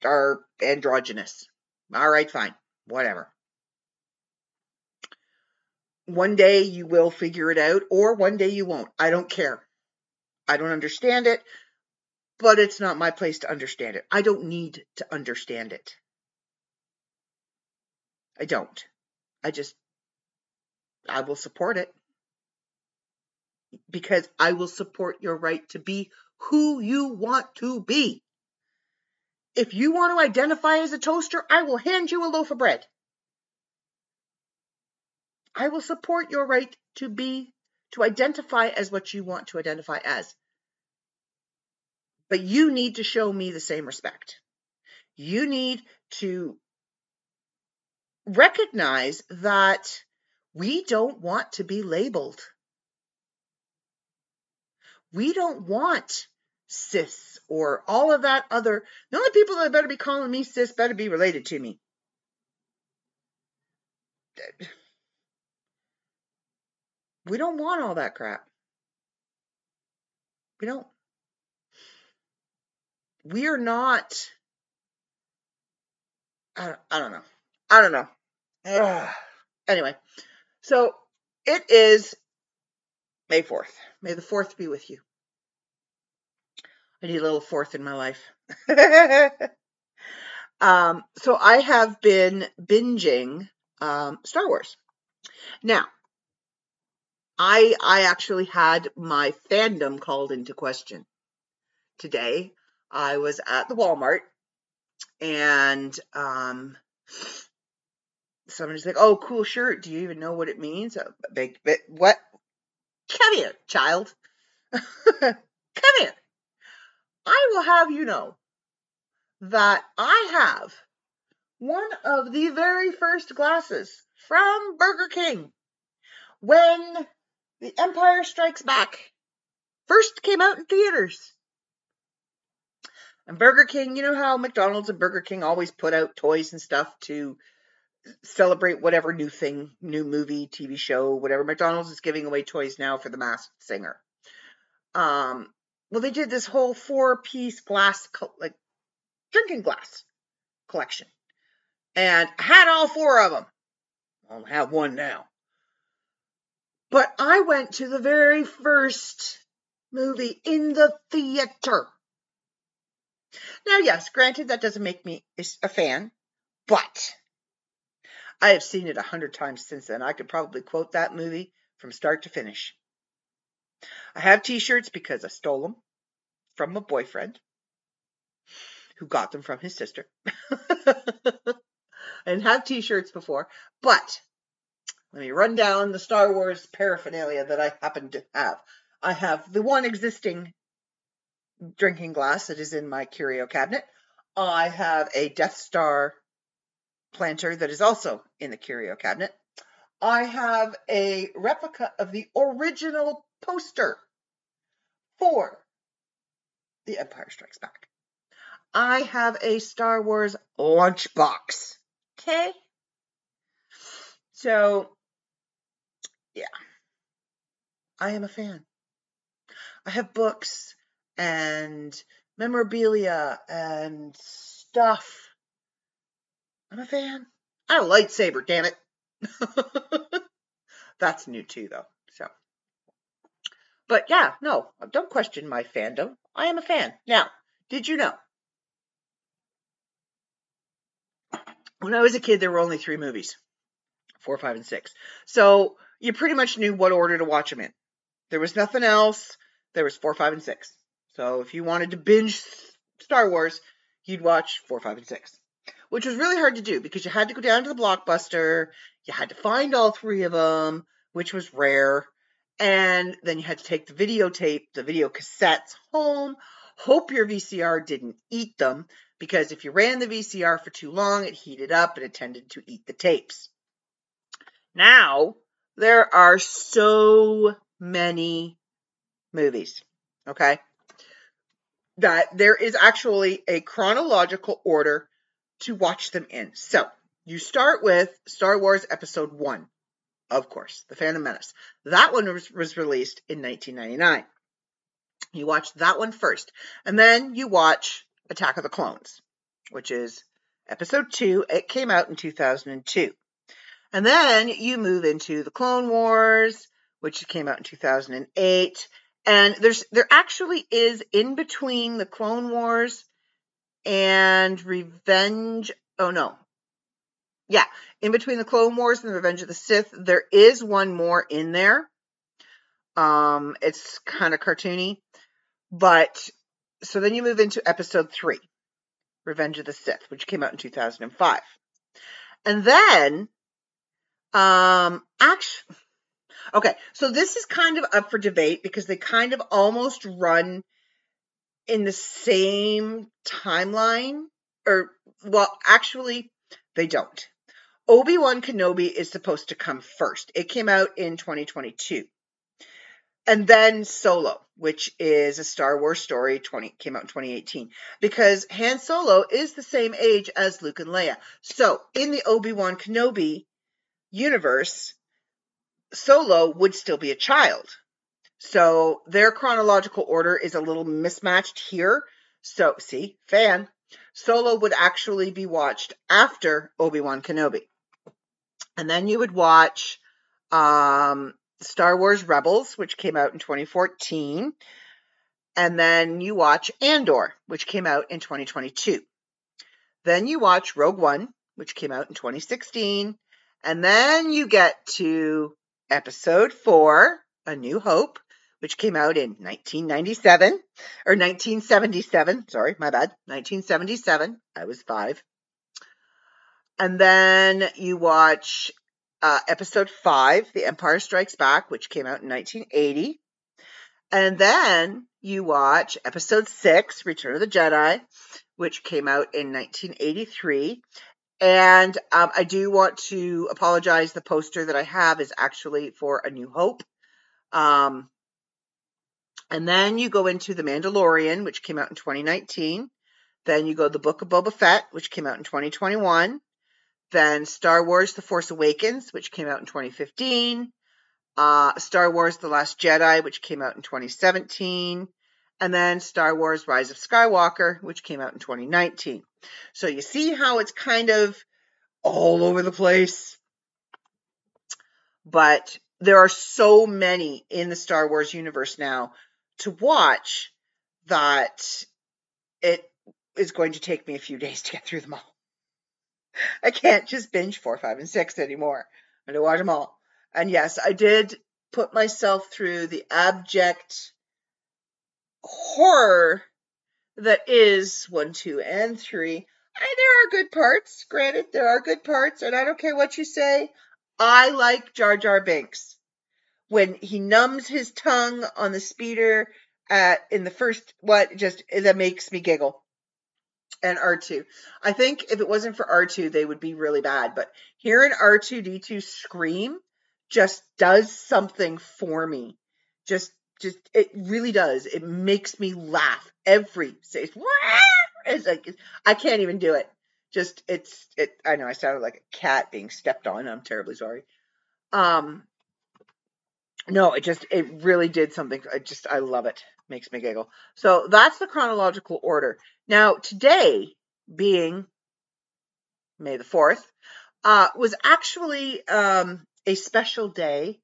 are androgynous. All right, fine whatever. One day you will figure it out, or one day you won't. I don't care. I don't understand it, but it's not my place to understand it. I don't need to understand it. I don't. I just, I will support it because I will support your right to be who you want to be. If you want to identify as a toaster, I will hand you a loaf of bread. I will support your right to be, to identify as what you want to identify as. But you need to show me the same respect. You need to recognize that we don't want to be labeled. We don't want cis or all of that other. The only people that better be calling me cis better be related to me. We don't want all that crap. We don't. We are not. I I don't know. I don't know. Ugh. Anyway, so it is May 4th. May the 4th be with you. I need a little fourth in my life. um, so I have been binging um, Star Wars. Now, I I actually had my fandom called into question today. I was at the Walmart and um, somebody's like, "Oh, cool shirt. Do you even know what it means?" Uh, Big bit. What? Come here, child. Come here. I will have you know that I have one of the very first glasses from Burger King when The Empire Strikes Back first came out in theaters. And Burger King, you know how McDonald's and Burger King always put out toys and stuff to celebrate whatever new thing, new movie, TV show, whatever. McDonald's is giving away toys now for the Masked Singer. Um, well, they did this whole four piece glass, like drinking glass collection. And had all four of them. I only have one now. But I went to the very first movie in the theater. Now, yes, granted, that doesn't make me a fan, but I have seen it a hundred times since then. I could probably quote that movie from start to finish. I have t-shirts because I stole them from a boyfriend who got them from his sister. and have t-shirts before, but let me run down the Star Wars paraphernalia that I happen to have. I have the one existing drinking glass that is in my curio cabinet. I have a Death Star planter that is also in the curio cabinet. I have a replica of the original poster for The Empire Strikes Back. I have a Star Wars lunchbox. Okay? So, yeah. I am a fan. I have books and memorabilia and stuff. I'm a fan. I lightsaber, damn it. That's new too, though. So, but yeah, no, don't question my fandom. I am a fan. Now, did you know when I was a kid, there were only three movies four, five, and six. So you pretty much knew what order to watch them in. There was nothing else. There was four, five, and six. So if you wanted to binge Star Wars, you'd watch four, five, and six, which was really hard to do because you had to go down to the blockbuster. You had to find all three of them, which was rare. And then you had to take the videotape, the video cassettes home. Hope your VCR didn't eat them because if you ran the VCR for too long, it heated up and it tended to eat the tapes. Now, there are so many movies, okay, that there is actually a chronological order to watch them in. So, you start with Star Wars Episode 1, of course, The Phantom Menace. That one was, was released in 1999. You watch that one first, and then you watch Attack of the Clones, which is Episode 2. It came out in 2002. And then you move into the Clone Wars, which came out in 2008. And there's there actually is in between the Clone Wars and Revenge. Oh no. Yeah, in between the Clone Wars and the Revenge of the Sith, there is one more in there. Um, it's kind of cartoony, but so then you move into episode three, Revenge of the Sith, which came out in 2005. And then um, actually, okay, so this is kind of up for debate because they kind of almost run in the same timeline, or well, actually, they don't. Obi Wan Kenobi is supposed to come first. It came out in 2022. And then Solo, which is a Star Wars story, 20 came out in 2018 because Han Solo is the same age as Luke and Leia. So, in the Obi-Wan Kenobi universe, Solo would still be a child. So their chronological order is a little mismatched here. So, see, fan, Solo would actually be watched after Obi Wan Kenobi. And then you would watch um, Star Wars Rebels, which came out in 2014. And then you watch Andor, which came out in 2022. Then you watch Rogue One, which came out in 2016. And then you get to episode four, A New Hope, which came out in 1997 or 1977. Sorry, my bad. 1977. I was five. And then you watch uh, episode five, The Empire Strikes Back, which came out in 1980. And then you watch episode six, Return of the Jedi, which came out in 1983. And um, I do want to apologize. The poster that I have is actually for A New Hope. Um, and then you go into The Mandalorian, which came out in 2019. Then you go The Book of Boba Fett, which came out in 2021. Then Star Wars The Force Awakens, which came out in 2015. Uh, Star Wars The Last Jedi, which came out in 2017 and then Star Wars Rise of Skywalker, which came out in 2019. So you see how it's kind of all over the place. But there are so many in the Star Wars universe now to watch that it is going to take me a few days to get through them all. I can't just binge four, five, and six anymore. I'm going to watch them all. And yes, I did put myself through the abject horror that is one, two, and three. I, there are good parts. Granted, there are good parts, and I don't care what you say. I like Jar Jar Binks when he numbs his tongue on the speeder at in the first what just that makes me giggle. And R2. I think if it wasn't for R2, they would be really bad. But hearing R2D2 scream just does something for me. Just just it really does. It makes me laugh every stage. It's like I can't even do it. Just it's it. I know I sounded like a cat being stepped on. I'm terribly sorry. Um, no, it just it really did something. I just I love it. Makes me giggle. So that's the chronological order. Now today, being May the fourth, uh, was actually um, a special day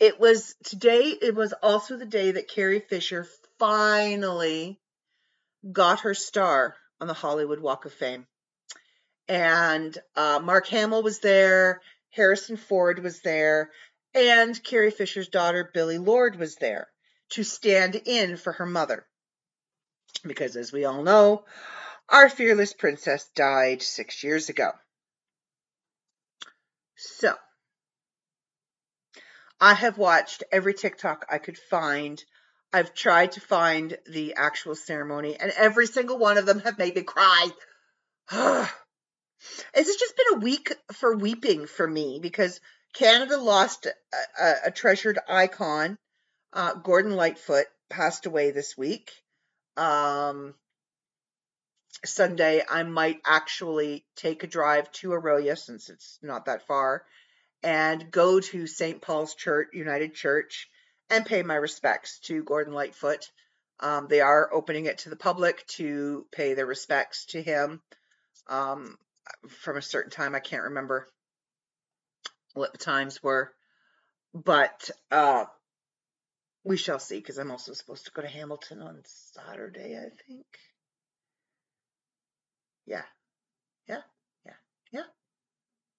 it was today, it was also the day that Carrie Fisher finally got her star on the Hollywood Walk of Fame. and uh, Mark Hamill was there, Harrison Ford was there, and Carrie Fisher's daughter Billie Lourd, was there to stand in for her mother. Because as we all know, our fearless princess died six years ago. So, I have watched every TikTok I could find. I've tried to find the actual ceremony, and every single one of them have made me cry. it's just been a week for weeping for me because Canada lost a, a, treasured icon. Uh, Gordon Lightfoot passed away this week. Um, Sunday, I might actually take a drive to Orillia since it's not that far and go to St. Paul's Church, United Church, and pay my respects to Gordon Lightfoot. Um, they are opening it to the public to pay their respects to him um, from a certain time. I can't remember what the times were, but uh, we shall see because I'm also supposed to go to Hamilton on Saturday, I think. Yeah, yeah, yeah, yeah,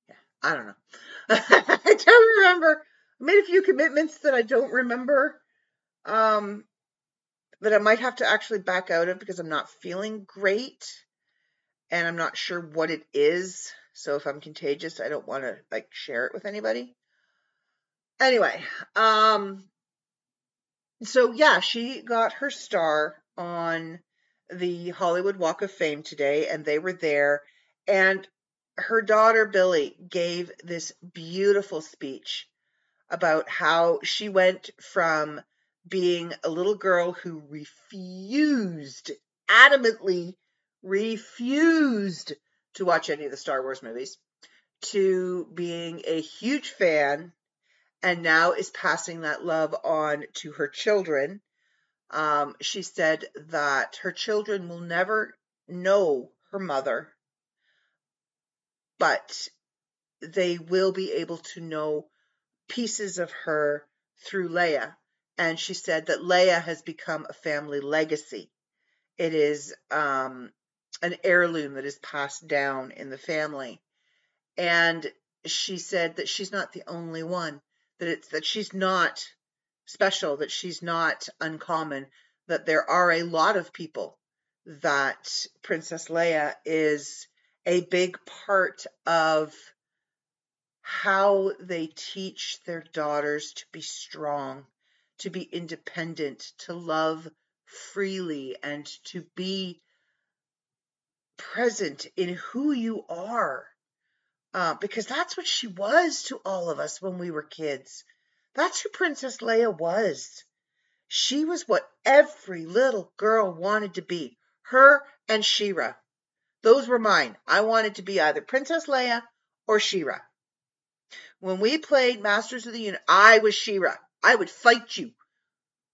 yeah. I don't know. I don't remember. I made a few commitments that I don't remember. Um, that I might have to actually back out of because I'm not feeling great and I'm not sure what it is. So if I'm contagious, I don't want to like share it with anybody. Anyway, um so yeah, she got her star on the Hollywood Walk of Fame today and they were there and her daughter Billie gave this beautiful speech about how she went from being a little girl who refused, adamantly refused to watch any of the Star Wars movies, to being a huge fan, and now is passing that love on to her children. Um, she said that her children will never know her mother but they will be able to know pieces of her through Leia. And she said that Leia has become a family legacy. It is um, an heirloom that is passed down in the family. And she said that she's not the only one, that it's that she's not special, that she's not uncommon, that there are a lot of people that Princess Leia is a big part of how they teach their daughters to be strong, to be independent, to love freely, and to be present in who you are. Uh, because that's what she was to all of us when we were kids. That's who Princess Leia was. She was what every little girl wanted to be. Her and She-Ra. Those were mine. I wanted to be either Princess Leia or She-Ra. When we played Masters of the Universe, I was She-Ra. I would fight you.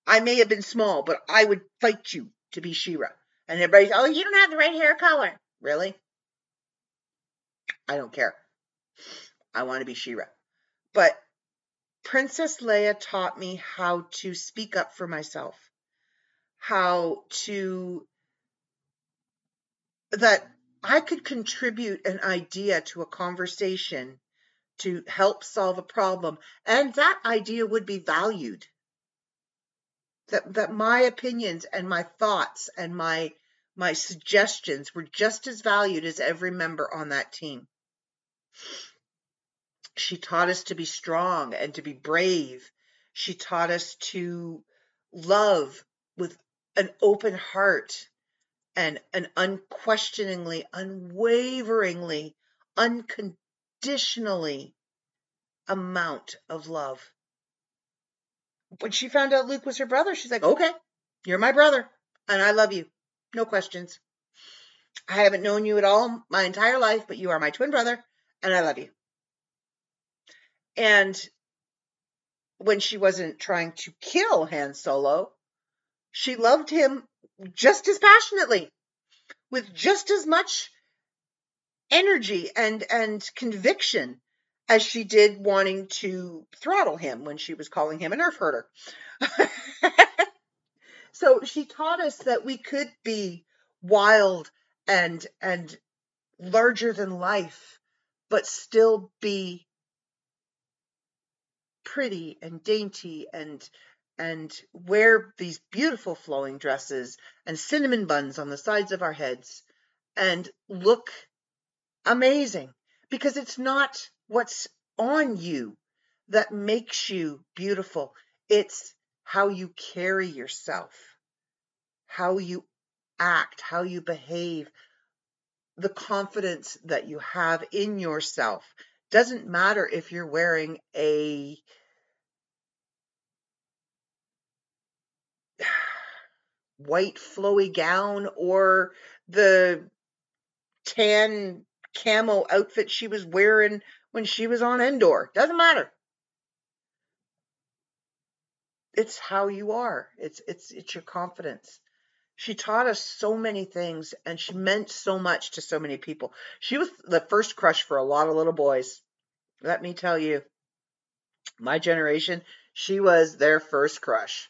I may have been small, but I would fight you to be She-Ra. And everybody's, oh, you don't have the right hair color. Really? I don't care. I want to be She-Ra. But Princess Leia taught me how to speak up for myself, how to that I could contribute an idea to a conversation to help solve a problem, and that idea would be valued. That, that my opinions and my thoughts and my my suggestions were just as valued as every member on that team. She taught us to be strong and to be brave. She taught us to love with an open heart and an unquestioningly, unwaveringly, unconditionally amount of love. When she found out Luke was her brother, she's like, okay, you're my brother, and I love you. No questions. I haven't known you at all my entire life, but you are my twin brother, and I love you. And when she wasn't trying to kill Han Solo, she loved him just as passionately, with just as much energy and, and conviction as she did wanting to throttle him when she was calling him a nerf herder. so she taught us that we could be wild and and larger than life, but still be pretty and dainty and and wear these beautiful flowing dresses and cinnamon buns on the sides of our heads and look amazing because it's not what's on you that makes you beautiful. It's how you carry yourself, how you act, how you behave, the confidence that you have in yourself. Doesn't matter if you're wearing a white flowy gown or the tan camo outfit she was wearing when she was on Endor. Doesn't matter. It's how you are. It's it's it's your confidence. She taught us so many things and she meant so much to so many people. She was the first crush for a lot of little boys. Let me tell you. My generation, she was their first crush.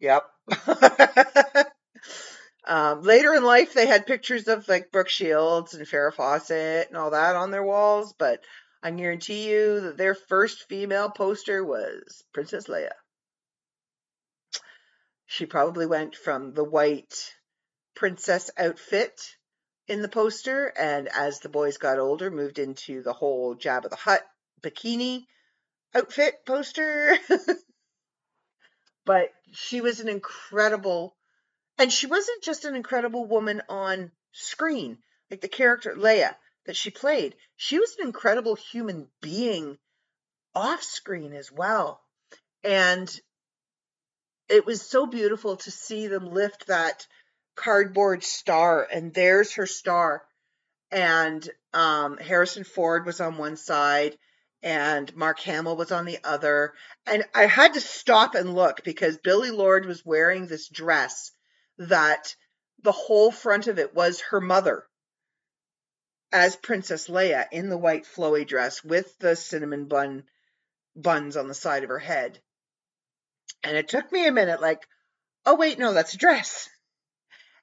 Yep. Um, later in life, they had pictures of like Brooke Shields and Farrah Fawcett and all that on their walls, but I guarantee you that their first female poster was Princess Leia. She probably went from the white princess outfit in the poster, and as the boys got older, moved into the whole Jabba the Hutt bikini outfit poster. but she was an incredible and she wasn't just an incredible woman on screen, like the character Leia that she played. She was an incredible human being off screen as well. And it was so beautiful to see them lift that cardboard star, and there's her star. And um, Harrison Ford was on one side, and Mark Hamill was on the other. And I had to stop and look because Billie Lourd was wearing this dress that the whole front of it was her mother as Princess Leia in the white flowy dress with the cinnamon bun buns on the side of her head. And it took me a minute, like, oh, wait, no, that's a dress.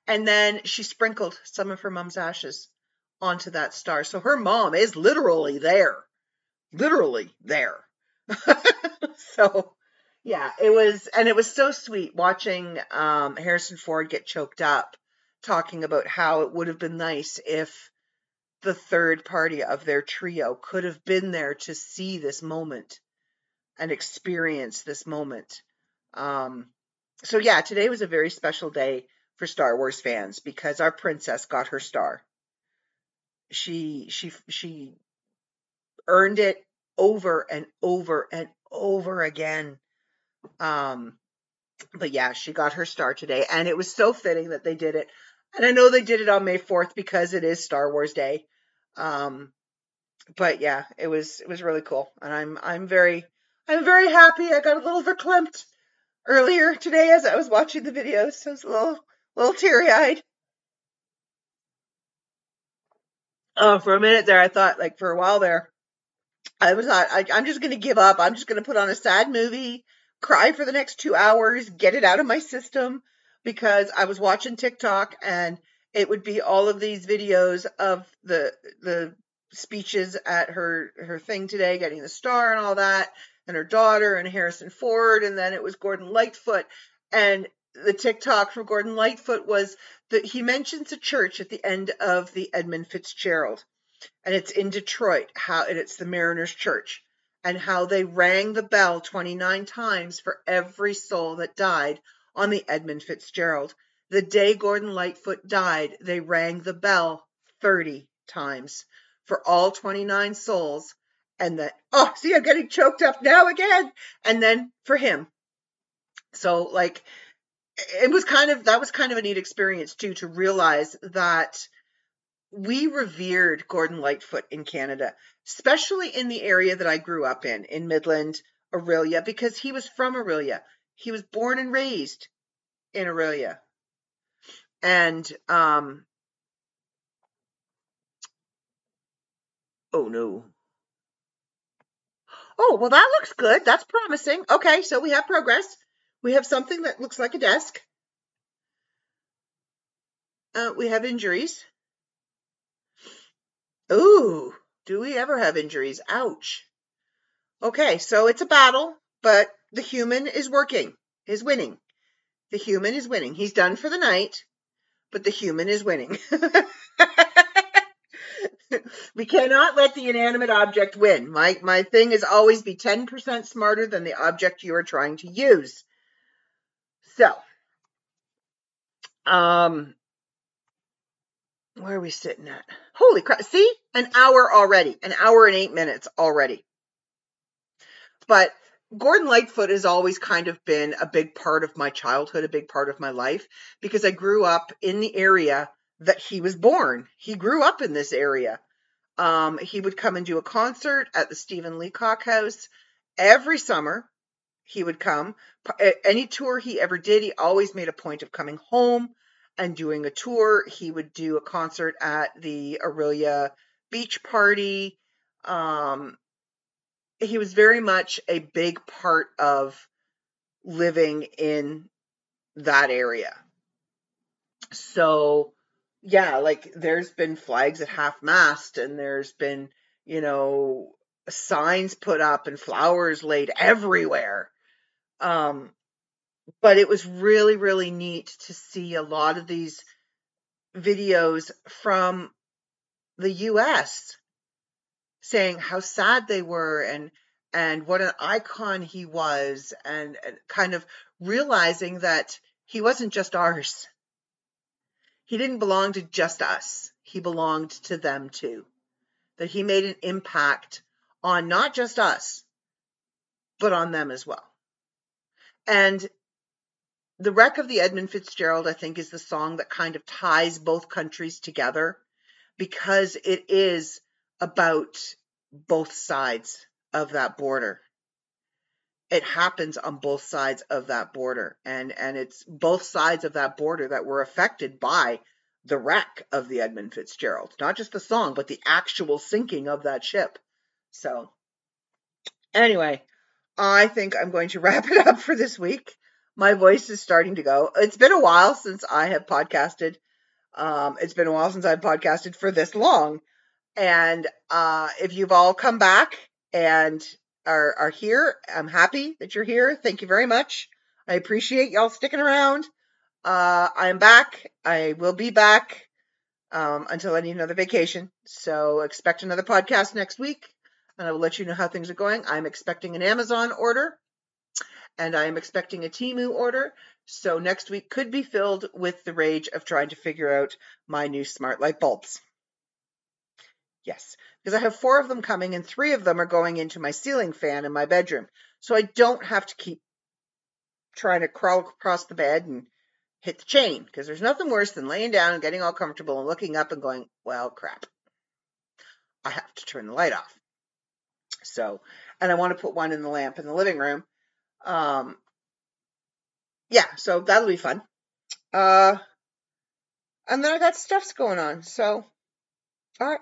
And then she sprinkled some of her mom's ashes onto that star. So her mom is literally there, literally there. so yeah, it was, and it was so sweet watching um, Harrison Ford get choked up, talking about how it would have been nice if the third party of their trio could have been there to see this moment and experience this moment. Um, so yeah, today was a very special day for Star Wars fans because our princess got her star. She she she earned it over and over and over again. Um, but yeah, she got her star today, and it was so fitting that they did it. And I know they did it on May 4th because it is Star Wars Day. Um, but yeah, it was it was really cool, and I'm I'm very I'm very happy. I got a little verklempt earlier today as I was watching the videos. So I was a little little teary eyed. Oh, for a minute there, I thought like for a while there, I was thought I, I'm just gonna give up. I'm just gonna put on a sad movie cry for the next two hours, get it out of my system because I was watching TikTok and it would be all of these videos of the the speeches at her her thing today, getting the star and all that, and her daughter and Harrison Ford, and then it was Gordon Lightfoot. And the TikTok from Gordon Lightfoot was that he mentions a church at the end of the Edmund Fitzgerald, and it's in Detroit. How and it's the Mariners Church and how they rang the bell 29 times for every soul that died on the Edmund Fitzgerald. The day Gordon Lightfoot died, they rang the bell 30 times for all 29 souls. And then, oh, see, I'm getting choked up now again. And then for him. So, like, it was kind of, that was kind of a neat experience too, to realize that we revered Gordon Lightfoot in Canada, especially in the area that I grew up in, in Midland, Orillia, because he was from Orillia. He was born and raised in Orillia. And, um, oh no. Oh, well, that looks good. That's promising. Okay, so we have progress. We have something that looks like a desk. Uh, we have injuries. Ooh, do we ever have injuries? Ouch. Okay, so it's a battle, but the human is working, is winning. The human is winning. He's done for the night, but the human is winning. we cannot let the inanimate object win. My my thing is always be 10% smarter than the object you are trying to use. So, um where are we sitting at? Holy crap. See? An hour already. An hour and 8 minutes already. But Gordon Lightfoot has always kind of been a big part of my childhood, a big part of my life, because I grew up in the area that he was born. He grew up in this area. Um, he would come and do a concert at the Stephen Leacock House every summer. He would come. Any tour he ever did, he always made a point of coming home and doing a tour. He would do a concert at the Orillia Beach Party. Um, he was very much a big part of living in that area. So, yeah, like there's been flags at half mast and there's been, you know, signs put up and flowers laid everywhere. Um, but it was really, really neat to see a lot of these videos from the US saying how sad they were and and what an icon he was and, and kind of realizing that he wasn't just ours. He didn't belong to just us. He belonged to them too. That he made an impact on not just us, but on them as well. And the wreck of the Edmund Fitzgerald, I think, is the song that kind of ties both countries together because it is about both sides of that border. It happens on both sides of that border, and and it's both sides of that border that were affected by the wreck of the Edmund Fitzgerald. Not just the song, but the actual sinking of that ship. So, anyway, I think I'm going to wrap it up for this week my voice is starting to go. It's been a while since I have podcasted. Um, it's been a while since I've podcasted for this long. And uh, if you've all come back and are, are here, I'm happy that you're here. Thank you very much. I appreciate y'all sticking around. Uh, I'm back. I will be back um, until I need another vacation. So expect another podcast next week, and I will let you know how things are going. I'm expecting an Amazon order and I am expecting a Temu order. So next week could be filled with the rage of trying to figure out my new smart light bulbs. Yes, because I have four of them coming and three of them are going into my ceiling fan in my bedroom. So I don't have to keep trying to crawl across the bed and hit the chain because there's nothing worse than laying down and getting all comfortable and looking up and going, well, crap. I have to turn the light off. So, and I want to put one in the lamp in the living room um, yeah, so that'll be fun. Uh, and then I got stuffs going on. So, all right.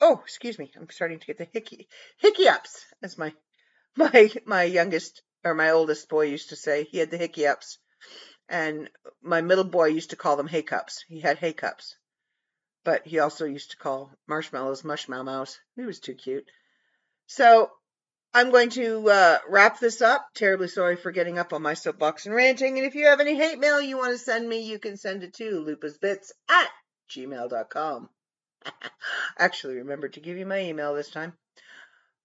Oh, excuse me. I'm starting to get the hickey hickey ups, as my my my youngest or my oldest boy used to say. He had the hickey ups, and my middle boy used to call them hiccups. He had hiccups, but he also used to call marshmallows mushmallows. He was too cute. So I'm going to uh, wrap this up. Terribly sorry for getting up on my soapbox and ranting. And if you have any hate mail you want to send me, you can send it to lupasbits at gmail.com. Actually, remember to give you my email this time.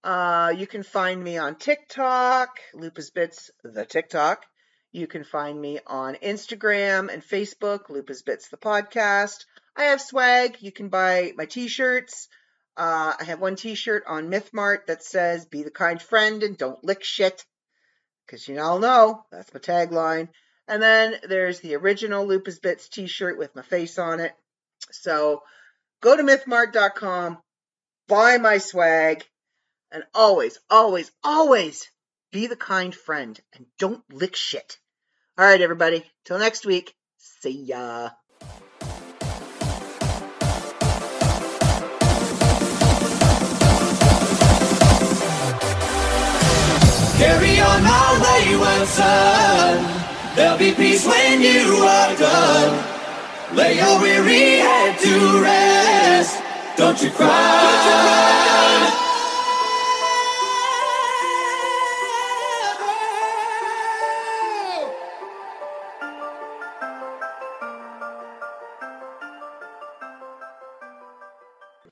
Uh, you can find me on TikTok, lupasbits, the TikTok. You can find me on Instagram and Facebook, lupasbits, the podcast. I have swag. You can buy my t-shirts. Uh, I have one T-shirt on MythMart that says "Be the kind friend and don't lick shit," because you all know that's my tagline. And then there's the original Lupa's Bits T-shirt with my face on it. So go to mythmart.com, buy my swag, and always, always, always be the kind friend and don't lick shit. All right, everybody. Till next week. See ya. Carry on my wayward son. There'll be peace when you are done. Lay your weary head to rest. Don't you cry. Don't you cry.